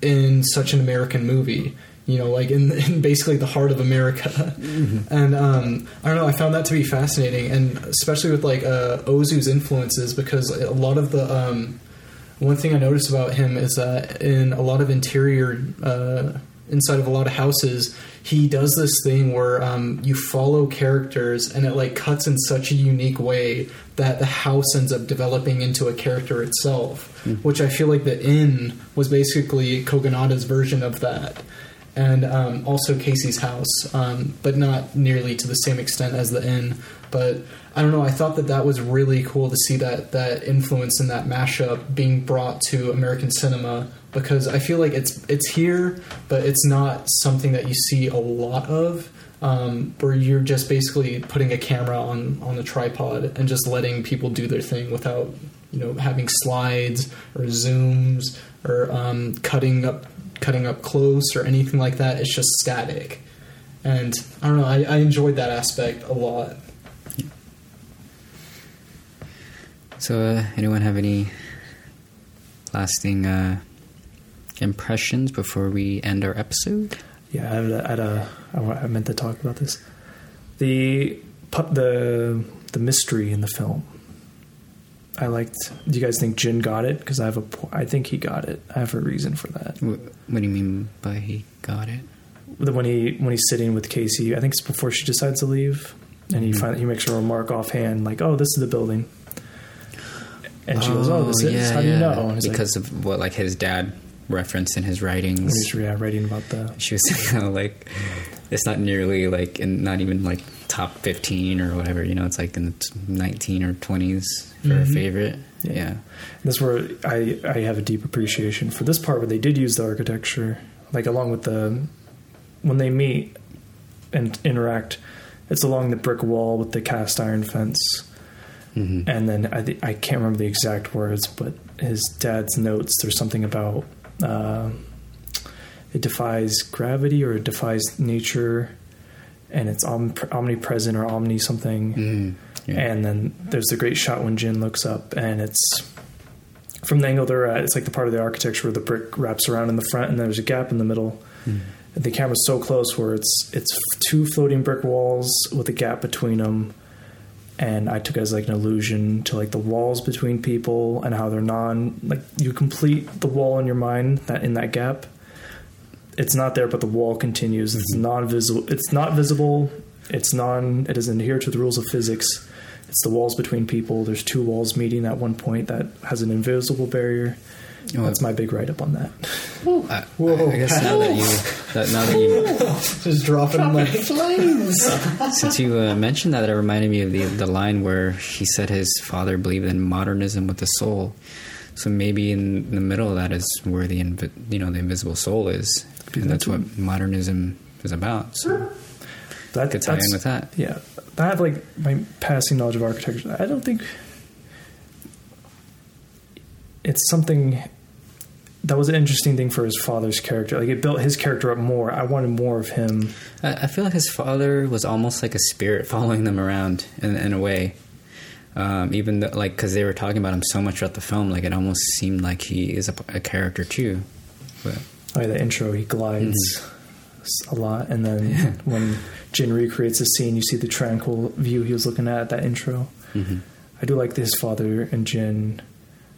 in such an American movie. You know, like in, *laughs* in basically the heart of America, and um, I don't know. I found that to be fascinating, and especially with like uh, Ozu's influences, because a lot of the um, one thing I noticed about him is that in a lot of interior, uh, inside of a lot of houses, he does this thing where um, you follow characters and it like cuts in such a unique way that the house ends up developing into a character itself, which I feel like the inn was basically Kogonada's version of that. And um, also Casey's house, um, but not nearly to the same extent as the inn. But I don't know. I thought that that was really cool to see that that influence and that mashup being brought to American cinema because I feel like it's it's here, but it's not something that you see a lot of. Um, where you're just basically putting a camera on on a tripod and just letting people do their thing without you know having slides or zooms or um, cutting up cutting up close or anything like that. It's just static, and I don't know. I, I enjoyed that aspect a lot. So, uh, anyone have any lasting uh, impressions before we end our episode? Yeah, I, had a, I, had a, I I meant to talk about this. The the the mystery in the film. I liked. Do you guys think Jin got it? Because I have a. I think he got it. I have a reason for that. What, what do you mean by he got it? The- When he when he's sitting with Casey, I think it's before she decides to leave, and he Mhm. finally he makes a remark offhand like, "Oh, this is the building," and she goes, "Oh, this is. How do you know?" And he's like, because of what like his dad referenced in his writings. he's yeah, writing about the She was *laughs* saying how like it's not nearly like in not even like top fifteen or whatever. You know, it's like in the nineteen or twenties for a Mhm. favorite. Yeah. Yeah. That's where I, I have a deep appreciation for this part where they did use the architecture, like along with the when they meet and interact, it's along the brick wall with the cast iron fence, hmm and then I thi- I can't remember the exact words, but his dad's notes. There's something about uh, it defies gravity or it defies nature, and it's om- omnipresent or omni something. hmm Yeah. And then there's the great shot when Jin looks up, and it's from the angle they're at. It's like the part of the architecture where the brick wraps around in the front, and there's a gap in the middle. And the camera's so close where it's it's two floating brick walls with a gap between them. And I took it as like an allusion to like the walls between people and how they're non like you complete the wall in your mind that in that gap. It's not there, but the wall continues. It's mm-hmm. non visible. It's not visible. It's non. It doesn't adhere to the rules of physics. It's the walls between people. There's two walls meeting at one point that has an invisible barrier. Oh, That's my big write up on that. I, Whoa. I guess now that you that now that you Just dropping like flames. since you uh, mentioned that, it reminded me of the the line where he said his father believed in modernism with the soul. So maybe in the middle of that is where the invi- you know the invisible soul is, and that's what modernism is about. So That, could tie in with that. Yeah, I have like my passing knowledge of architecture. I don't think it's something that was an interesting thing for his father's character. Like it built his character up more. I wanted more of him. I, I feel like his father was almost like a spirit *laughs* following them around in, in a way. Um, even though, like, because they were talking about him so much throughout the film, like it almost seemed like he is a, a character too. But Like the intro, he glides a lot, and then *laughs* when Jin recreates the scene, you see the tranquil view he was looking at at that intro. mhm. I do like his father and Jin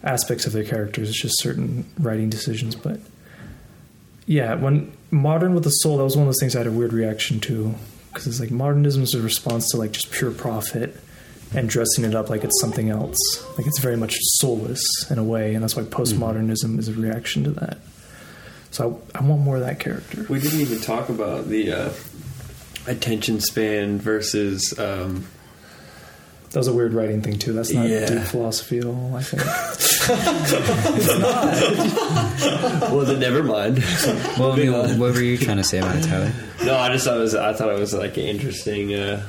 aspects of their characters. It's just certain writing decisions, but yeah, when modern with the soul, that was one of those things I had a weird reaction to because it's like modernism is a response to like just pure profit and dressing it up like it's something else. Like it's very much soulless in a way, and that's why postmodernism is a reaction to that. So I, I want more of that character. We didn't even talk about the uh, attention span versus. Um, That was a weird writing thing too. That's not Yeah. deep philosophy at all. I think. *laughs* *laughs* well, then never mind. Well, I mean, what were you trying to say about it, Tyler? No, I just thought it was. I thought it was like an interesting, uh,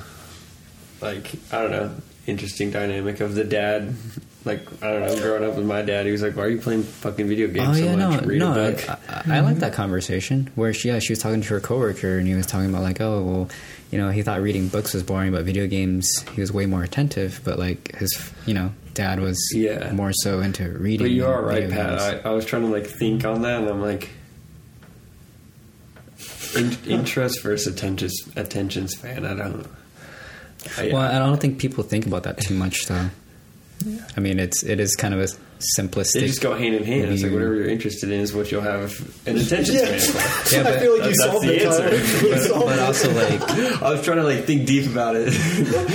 like I don't know, interesting dynamic of the dad. Like I don't know, growing up with my dad, he was like, "Why are you playing fucking video games Oh so yeah, no, much? Read no. a I, book." I, I like that conversation where she, yeah, she was talking to her coworker and he was talking about like, oh, well, you know, he thought reading books was boring, but video games, he was way more attentive. But like his, you know, dad was Yeah. more so into reading. But you are right, Pat. I, I was trying to like think on that, and I'm like, in, interest versus attention attention span. I don't. I, Well, I don't think people think about that too much, though. I mean, it's it is kind of a simplistic. they just go hand in hand. It's like whatever you're interested in is what you'll have an attention Yeah. span for. *laughs* Yeah, I feel like you That's solved the it, answer. You solved but also like *laughs* I was trying to like think deep about it.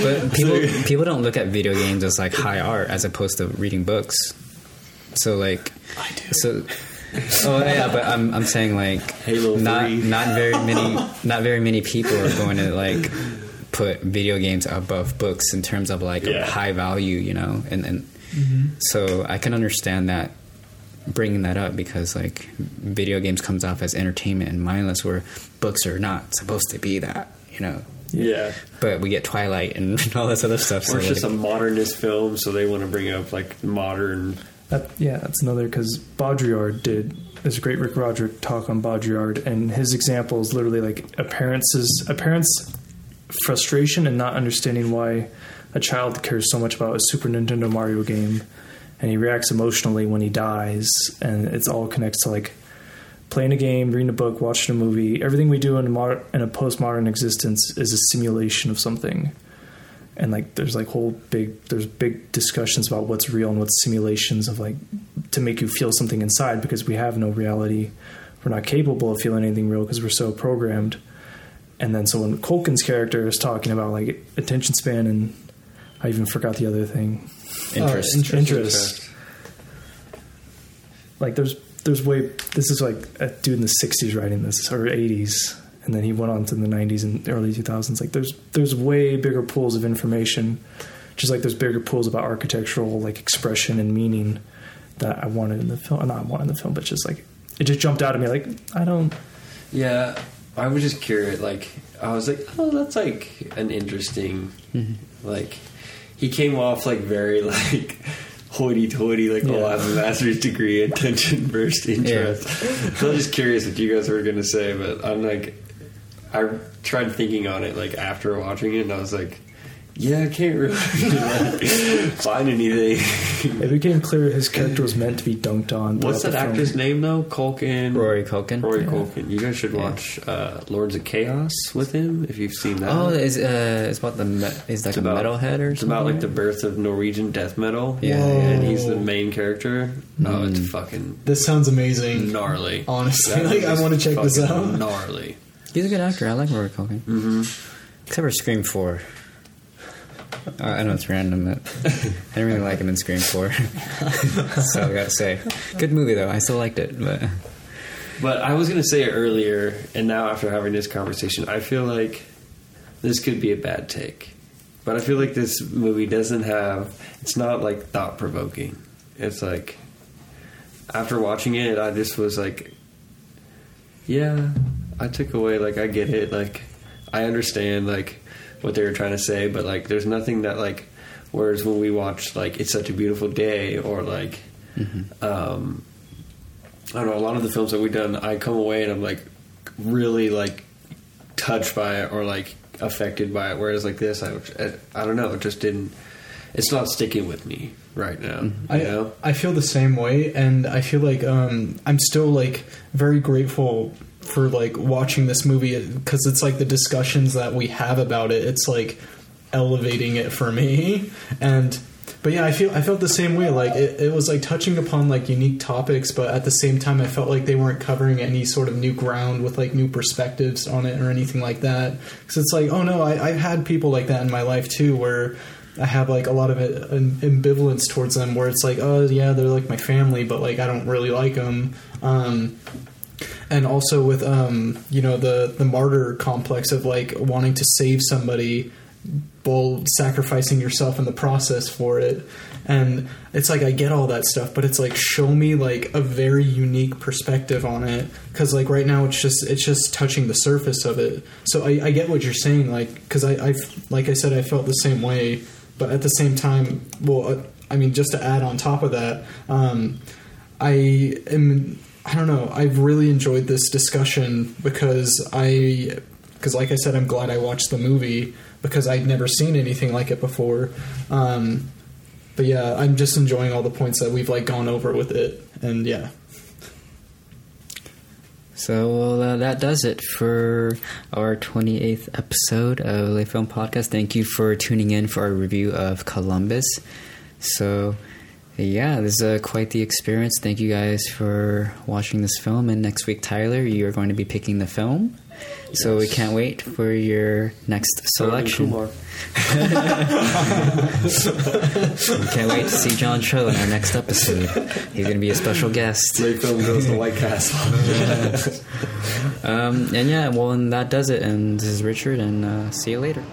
But *laughs* people people don't look at video games as like high art as opposed to reading books. So like I do. so Oh yeah, but I'm I'm saying like Halo not 3. not very many not very many people are going to like put video games above books in terms of like Yeah. high value, you know. And and mm-hmm. so I can understand that bringing that up because like video games comes off as entertainment and mindless where books are not supposed to be that, you know. yeah. But we get Twilight and *laughs* all this other stuff. Or it's so just a modernist film, so they want to bring up like modern. That, yeah, that's another because Baudrillard did. There's a great Rick Roderick talk on Baudrillard, and his example is literally like appearances. parent's a parent's frustration and not understanding why a child cares so much about a Super Nintendo Mario game, and he reacts emotionally when he dies, and it's all connects to like playing a game, reading a book, watching a movie. Everything we do in a, in a postmodern existence is a simulation of something. And like there's like whole big there's big discussions about what's real and what's simulations of like to make you feel something inside because we have no reality. We're not capable of feeling anything real because we're so programmed and then so when Culkin's character is talking about like attention span and I even forgot the other thing interest. Uh, interest. interest like there's there's way this is like a dude in the 60s writing this or 80s and then he went on to the 90s and early 2000s like there's there's way bigger pools of information just like there's bigger pools about architectural like expression and meaning that I wanted in the film not I wanted in the film but just like it just jumped out at me like I don't Yeah, I was just curious. Like, I was like, oh, that's like an interesting. Mm-hmm. Like, he came off like very *laughs* like hoity-toity. Like, oh, I have a master's degree, attention *laughs* versus interest. So I'm just curious what you guys were gonna say, but I'm like, I tried thinking on it like after watching it, and I was like. Yeah, I can't really like, *laughs* find anything. it became clear his character was meant to be dunked on What's that the film. actor's name though? Culkin. Rory Culkin. Rory Yeah. Culkin. You guys should watch uh, Lords of Chaos with him if you've seen that. Oh, is uh, it's about the me- is like It's a about- metalhead or It's something. about like the birth of Norwegian death metal. Yeah, Whoa. and he's the main character. Oh, it's fucking This sounds amazing. gnarly. Honestly, like, I wanna check this out. Gnarly. He's a good actor. I like Rory Culkin. Mm-hmm. Except for Scream Four. I know it's random, but I didn't really like him in Scream Four. *laughs* so I gotta say, good movie though. I still liked it, but But I was gonna say it earlier, and now after having this conversation, I feel like this could be a bad take. But I feel like this movie doesn't have. It's not like thought provoking. It's like after watching it, I just was like, yeah, I took away like I get it, like I understand like what they were trying to say, but like there's nothing that like. Whereas when we watch like "It's Such a Beautiful Day" or like, um, I don't know, a lot of the films that we've done, I come away and I'm like really like touched by it or like affected by it. Whereas like this, I, I, I don't know, it just didn't. It's not sticking with me right now. I, You know? I feel the same way, and I feel like um, I'm still like very grateful for like watching this movie because it's like the discussions that we have about it. It's like elevating it for me, and but yeah, I feel I felt the same way. Like it, it was like touching upon like unique topics, but at the same time, I felt like they weren't covering any sort of new ground with like new perspectives on it or anything like that. Because it's like, oh no, I, I've had people like that in my life too, where I have like a lot of ambivalence towards them, where it's like, oh yeah, they're like my family, but like I don't really like them. Um, and also with um, you know the the martyr complex of like wanting to save somebody while sacrificing yourself in the process for it. And it's like i get all that stuff but it's like show me like a very unique perspective on it. Because like right now it's just it's just touching the surface of it. So i, I get what you're saying like because I, I like i said i felt the same way. But at the same time well uh, i mean just to add on top of that um, i am i don't know i've really enjoyed this discussion because i because like i said i'm glad i watched the movie because I'd never seen anything like it before. Um, but yeah, I'm just enjoying all the points that we've like gone over with it, and yeah. So well, uh, that does it for our 28th episode of Le Film Podcast. Thank you for tuning in for our review of Columbus. So, yeah, this is uh, quite the experience. Thank you guys for watching this film. And next week, Tyler, you are going to be picking the film. So we can't wait for your next selection. we can't wait to see John Cho in our next episode. He's going to be a special guest. Late film goes to White Castle. *laughs* um, and yeah, well, and that does it. And this is Richard, and uh, see you later.